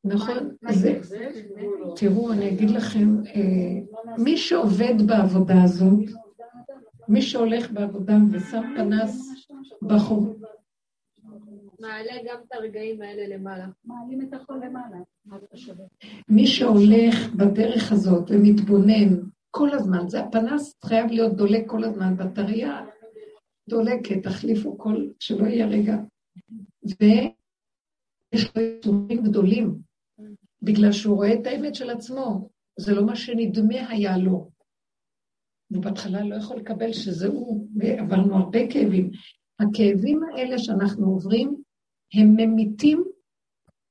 נכון, זה, תראו, אני אגיד לכם, אה, מי שעובד בעבודה הזאת, מי שהולך בעבודה ושם פנס בחור. מעלה גם את הרגעים האלה למעלה. מעלים את הכל למעלה. מי שהולך בדרך הזאת ומתבונן כל הזמן, זה הפנס חייב להיות דולק כל הזמן, בטריה דולקת, תחליפו כל, שלא יהיה רגע. ויש לו יצורים גדולים, בגלל שהוא רואה את האמת של עצמו, זה לא מה שנדמה היה לו. ובהתחלה לא יכול לקבל שזה הוא, ועברנו הרבה כאבים. הכאבים האלה שאנחנו עוברים, הם ממיתים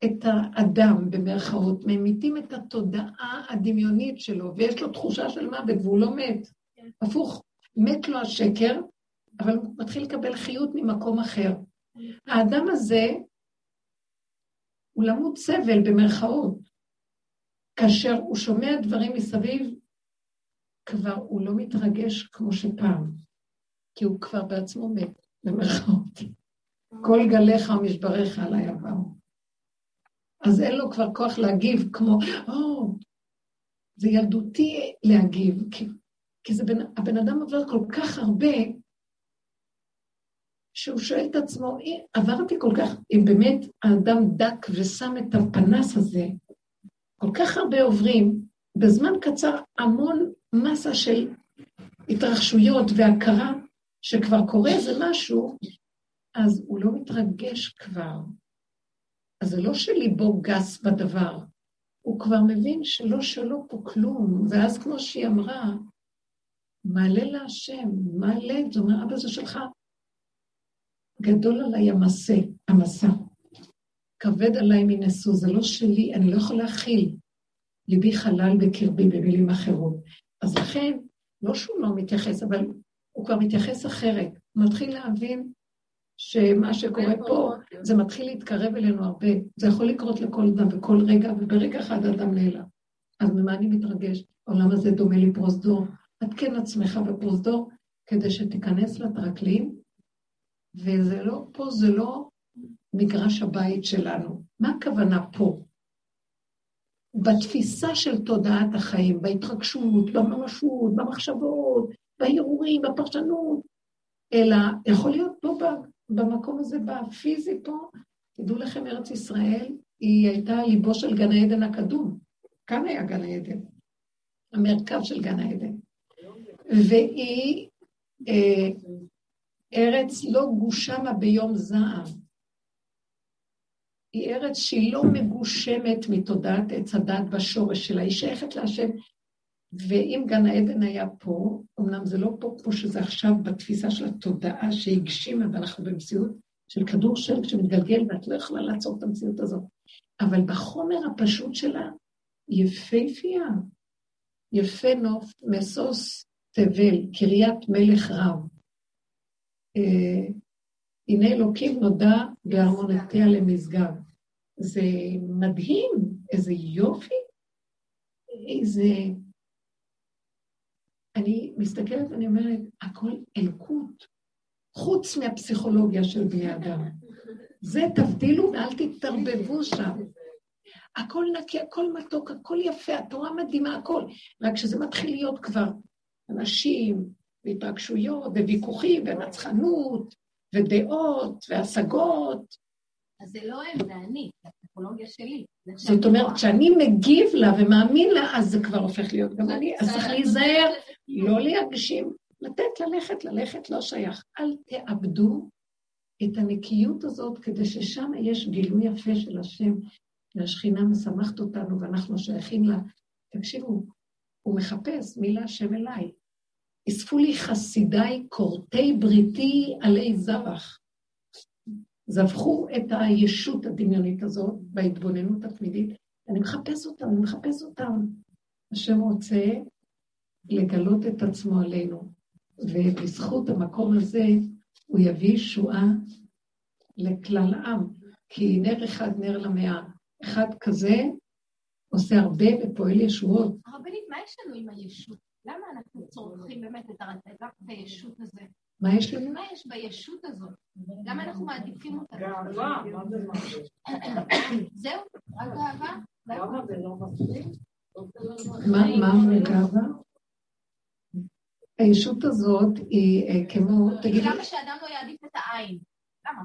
את האדם, במרכאות, ממיתים את התודעה הדמיונית שלו, ויש לו תחושה של מוות והוא לא מת. הפוך, מת לו השקר, אבל הוא מתחיל לקבל חיות ממקום אחר. האדם הזה הוא למות סבל במרכאות. כאשר הוא שומע דברים מסביב, כבר הוא לא מתרגש כמו שפעם, כי הוא כבר בעצמו מת, במרכאות. כל גליך ומשבריך עליי עברו. אז אין לו כבר כוח להגיב כמו, או, זה ילדותי להגיב, כי, כי זה בן, הבן אדם עובר כל כך הרבה, שהוא שואל את עצמו, עברתי כל כך, אם באמת האדם דק ושם את הפנס הזה, כל כך הרבה עוברים, בזמן קצר המון מסה של התרחשויות והכרה שכבר קורה איזה משהו, אז הוא לא מתרגש כבר. אז זה לא שליבו גס בדבר, הוא כבר מבין שלא שלו פה כלום, ואז כמו שהיא אמרה, מעלה להשם, מעלה, זה אומר, אבא זה שלך. גדול עליי המסע, המסע. כבד עליי מנשוא, זה לא שלי, אני לא יכול להכיל. ליבי חלל בקרבי, במילים אחרות. אז לכן, לא שהוא לא מתייחס, אבל הוא כבר מתייחס אחרת. הוא מתחיל להבין שמה שקורה פה, זה מתחיל להתקרב אלינו הרבה. זה יכול לקרות לכל אדם בכל רגע, וברגע אחד אדם נעלם. אז ממה אני מתרגש? העולם הזה דומה לי פרוזדור. עדכן עצמך בפרוזדור כדי שתיכנס לטרקלין, וזה לא, פה זה לא מגרש הבית שלנו. מה הכוונה פה? בתפיסה של תודעת החיים, בהתרגשות, בממשות, במחשבות, בהרהורים, בפרשנות, אלא יכול להיות פה במקום הזה, בפיזי פה, תדעו לכם, ארץ ישראל, היא הייתה ליבו של גן העדן הקדום. כאן היה גן העדן, המרכב של גן העדן. והיא אה, ארץ לא גושמה ביום זעם. היא ארץ שהיא לא מגושמת מתודעת עץ הדת בשורש שלה, היא שייכת להשם. ואם גן העדן היה פה, אמנם זה לא פה כמו שזה עכשיו בתפיסה של התודעה שהגשימה, ואנחנו במציאות של כדור שלג שמתגלגל, ואת לא יכולה לעצור את המציאות הזאת. אבל בחומר הפשוט שלה, יפהפייה, יפה נוף, משוש תבל, קריית מלך רב. אה, הנה אלוקים נודע בארמונתיה למשגב. זה מדהים, איזה יופי, איזה... אני מסתכלת ואני אומרת, הכל אלקות, חוץ מהפסיכולוגיה של בני אדם. זה תבדילו ואל תתערבבו שם. הכל נקי, הכל מתוק, הכל יפה, התורה מדהימה, הכל. רק כשזה מתחיל להיות כבר אנשים, והתרגשויות, וויכוחים, ונצחנות, ודעות, והשגות. אז זה לא הם, זה אני, זה הפסיכולוגיה שלי. זאת אומרת, כשאני מגיב לה ומאמין לה, אז זה כבר הופך להיות גם אני. אז צריך להיזהר, לא להגשים, לתת, ללכת, ללכת, לא שייך. אל תאבדו את הנקיות הזאת, כדי ששם יש גילוי יפה של השם, והשכינה משמחת אותנו ואנחנו שייכים לה. תקשיבו, הוא מחפש מי להשם אליי. אספו לי חסידיי כורתי בריתי עלי זבח. זבחו את הישות הדמיונית הזאת בהתבוננות התמידית. אני מחפש אותם, אני מחפש אותם. השם רוצה לגלות את עצמו עלינו, ובזכות המקום הזה הוא יביא ישועה לכלל עם, כי נר אחד נר למאה. אחד כזה עושה הרבה ופועל ישועות. הרבנית, מה יש לנו עם הישות? למה אנחנו צורכים באמת את הישות הזה? מה יש לנו? מה יש בישות הזאת? למה אנחנו מעדיפים אותה? גאווה, מה זה מה? זהו? רק גאווה? גאווה זה לא מספיק? מה אומרים גאווה? הישות הזאת היא אה, כמו, תגידי... למה שאדם לא יעדיף את העין? למה?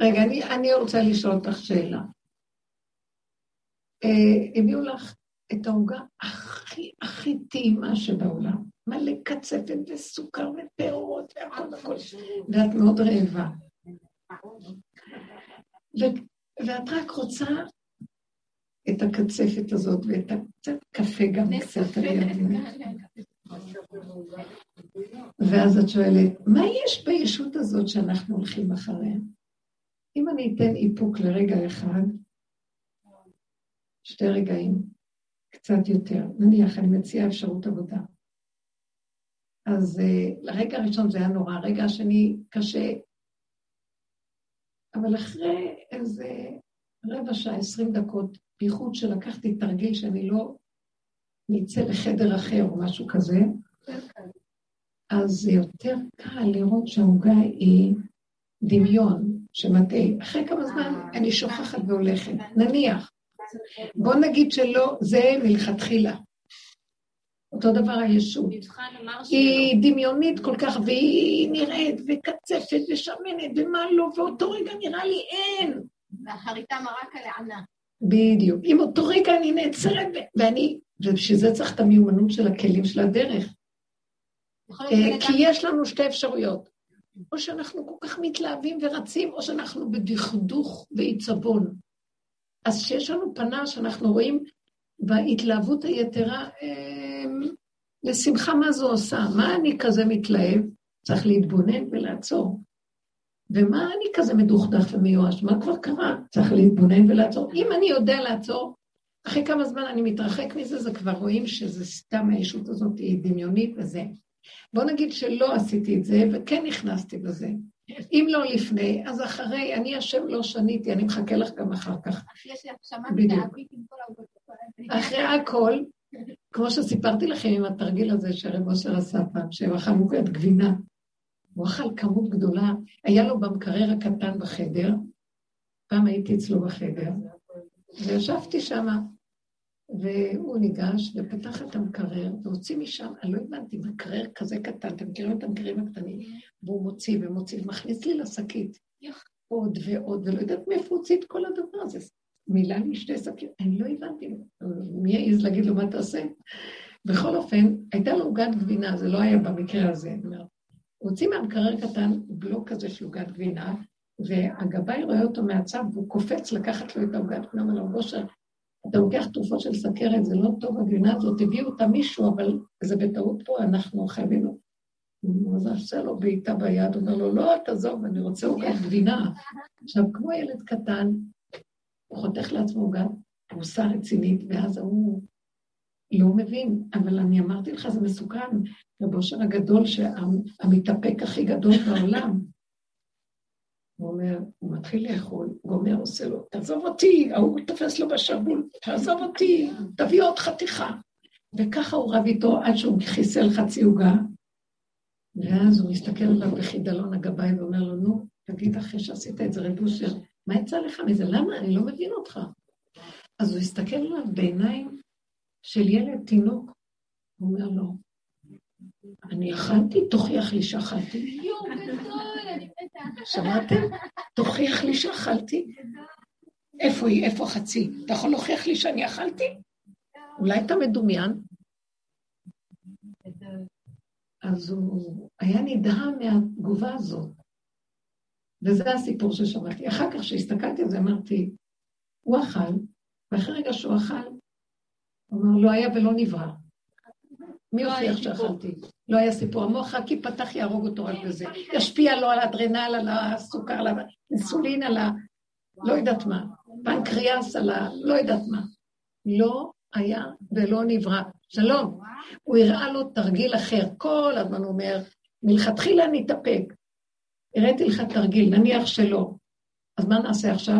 רגע, אני רוצה לשאול אותך שאלה. אה, הביאו לך את העוגה הכי הכי טעימה שבעולם. מלא קצפת וסוכר ופירות והכל הכל, ואת מאוד רעבה. ואת רק רוצה את הקצפת הזאת ואת הקצת קפה גם קצת על ואז את שואלת, מה יש בישות הזאת שאנחנו הולכים אחריה? אם אני אתן איפוק לרגע אחד, שתי רגעים, קצת יותר, נניח אני מציעה אפשרות עבודה. אז uh, לרגע הראשון זה היה נורא, הרגע השני קשה, אבל אחרי איזה רבע שעה, עשרים דקות, בייחוד שלקחתי תרגיל שאני לא נצא לחדר אחר או משהו כזה, אז זה יותר קל לראות שהעוגה היא דמיון שמטעה. אחרי כמה זמן אני שוכחת והולכת. נניח, בוא נגיד שלא, זה מלכתחילה. אותו דבר הישות. היא דמיונית כל כך, והיא נראית וקצפת ושמנת ומה לא, ואותו רגע נראה לי אין. והחריטה מרק הלענה. בדיוק. אם אותו רגע אני נעצרת, ואני, ובשביל זה צריך את המיומנות של הכלים של הדרך. אה, כי יש לנו שתי אפשרויות. או שאנחנו כל כך מתלהבים ורצים, או שאנחנו בדכדוך ועיצבון. אז כשיש לנו פנה שאנחנו רואים בהתלהבות היתרה, אמ, לשמחה מה זו עושה? מה אני כזה מתלהב? צריך להתבונן ולעצור. ומה אני כזה מדוכדך ומיואש? מה כבר קרה? צריך להתבונן ולעצור. אם אני יודע לעצור, אחרי כמה זמן אני מתרחק מזה, זה כבר רואים שזה סתם הישות הזאת היא דמיונית וזה. בוא נגיד שלא עשיתי את זה, וכן נכנסתי בזה. אם לא לפני, אז אחרי, אני השם לא שניתי, אני מחכה לך גם אחר כך. בדיוק. אחרי הכל, כמו שסיפרתי לכם עם התרגיל הזה שהרב אושר עשה פעם, שהם אכל מוגת גבינה. הוא אכל כמות גדולה, היה לו במקרר הקטן בחדר, פעם הייתי אצלו בחדר, וישבתי שם, והוא ניגש ופתח את המקרר והוציא משם, אני לא הבנתי, מקרר כזה קטן, אתם מכירים את המקררים הקטנים? והוא מוציא ומוציא ומכניס לי לשקית עוד ועוד, ולא יודעת מאיפה הוא הוציא את כל הדבר הזה. מילא לי שתי שקיות, אני לא הבנתי, מי יעז להגיד לו מה תעשה? בכל אופן, הייתה לו עוגת גבינה, זה לא היה במקרה הזה, אני אומרת. הוא הוציא מהמקרר קטן בלוק כזה של עוגת גבינה, והגבאי רואה אותו מהצד, והוא קופץ לקחת לו את העוגת גבינה, אומר לו, גושר, אתה לוקח תרופות של סכרת, זה לא טוב, הגבינה הזאת, הביאו אותה מישהו, אבל זה בטעות פה, אנחנו חייבים לו. אז עושה לו בעיטה ביד, אומר לו, לא, תעזוב, אני רוצה עוגת גבינה. עכשיו, כמו ילד קטן, הוא חותך לעצמו עוגת, הוא עושה רצינית, ואז הוא לא מבין, אבל אני אמרתי לך, זה מסוכן. רבושר הגדול, שהמתאפק הכי גדול בעולם. הוא אומר, הוא מתחיל לאכול, אומר, עושה לו, תעזוב אותי, ההוא תופס לו בשרוול, תעזוב אותי, תביא עוד חתיכה. וככה הוא רב איתו עד שהוא חיסל חצי עוגה, ואז הוא מסתכל עליו בחידלון הגבאי ואומר לו, נו, תגיד אחרי שעשית את זה, רב אושר, מה יצא לך מזה? למה? אני לא מבין אותך. אז הוא הסתכל עליו בעיניים של ילד תינוק, הוא אומר לו, אני אכלתי, תוכיח לי שאכלתי. שמעתם? תוכיח לי שאכלתי. איפה היא? איפה חצי? אתה יכול להוכיח לי שאני אכלתי? אולי אתה מדומיין? אז הוא היה נדהם מהתגובה הזאת. וזה הסיפור ששמעתי. אחר כך, כשהסתכלתי על זה, אמרתי, הוא אכל, ואחרי רגע שהוא אכל, הוא אמר, לא היה ולא נברא. מי לא הוכיח שאכלתי? לא היה סיפור. המוח רק ייפתח, יהרוג אותו רק בזה. ישפיע לו על האדרנל, על הסוכר, על האינסולין, על ה... לא יודעת מה. פנקריאס, על ה... לא יודעת מה. לא היה ולא נברא. שלום. הוא הראה לו תרגיל אחר. כל הזמן הוא אומר, מלכתחילה נתאפק. הראיתי לך תרגיל, נניח שלא. אז מה נעשה עכשיו?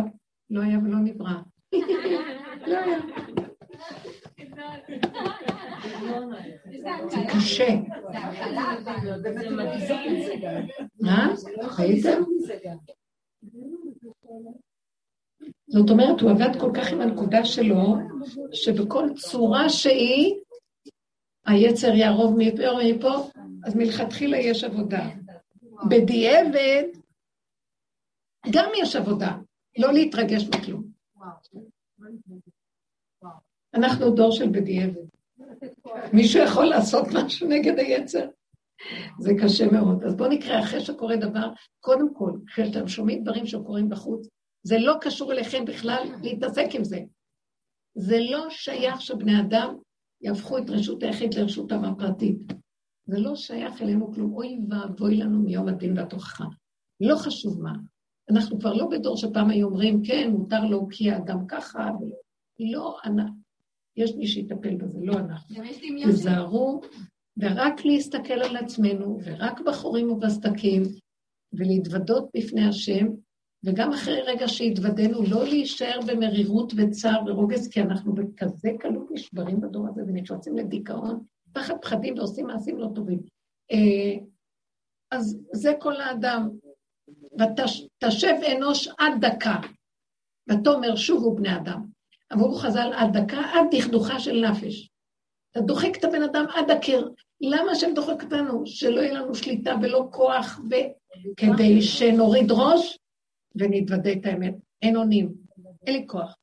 לא היה ולא נברא. לא היה. זה קשה. מה? ראיתם? זאת אומרת, הוא עבד כל כך עם הנקודה שלו, שבכל צורה שהיא, היצר יערוב מפה או מפה, אז מלכתחילה יש עבודה. בדיעבד, גם יש עבודה, לא להתרגש מכלום. אנחנו דור של בדיעבד. מישהו יכול לעשות משהו נגד היצר? זה קשה מאוד. אז בואו נקרא, אחרי שקורה דבר, קודם כל, כשאתם שומעים דברים שקורים בחוץ, זה לא קשור אליכם בכלל להתעסק עם זה. זה לא שייך שבני אדם יהפכו את רשות היחיד לרשותם הפרטית. זה לא שייך אלינו כלום. אוי ואבוי לנו מיום הדין והתוכחה. לא חשוב מה. אנחנו כבר לא בדור שפעם היו אומרים, כן, מותר להוקיע אדם ככה, לא, יש מי שיטפל בזה, לא אנחנו. תיזהרו, ורק להסתכל על עצמנו, ורק בחורים ובסדקים, ולהתוודות בפני השם, וגם אחרי רגע שהתוודנו, לא להישאר במרירות וצער ורוגז, כי אנחנו בכזה קלות נשברים בדור הזה ונכנסים לדיכאון, פחד פחדים ועושים מעשים לא טובים. אה, אז זה כל האדם. ותשב אנוש עד דקה, ותאמר שובו בני אדם. אמרו חז"ל עד דקה, עד דכדוכה של נפש. אתה דוחק את הבן אדם עד הקיר. למה השם דוחק אותנו? שלא יהיה לנו שליטה ולא כוח, ו... כדי שנוריד ראש ונתוודה את האמת. אין אונים, אין לי כוח.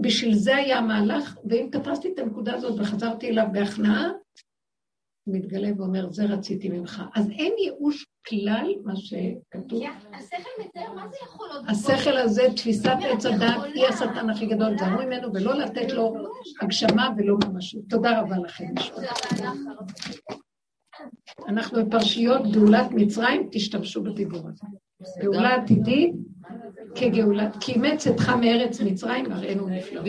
בשביל זה היה המהלך, ואם תפסתי את הנקודה הזאת וחזרתי אליו בהכנעה, מתגלה ואומר, זה רציתי ממך. אז אין ייאוש כלל, מה שכתוב. השכל מתאר, מה זה יכול להיות? השכל הזה, תפיסת עץ הדת, היא השטן הכי גדול, תזהרו ממנו, ולא לתת לו הגשמה ולא ממשות. תודה רבה לכם. אנחנו בפרשיות גאולת מצרים, תשתמשו בדיבור הזה. גאולה עתידית כגאולה, כי אימץ אתך מארץ מצרים, הראינו נפלא.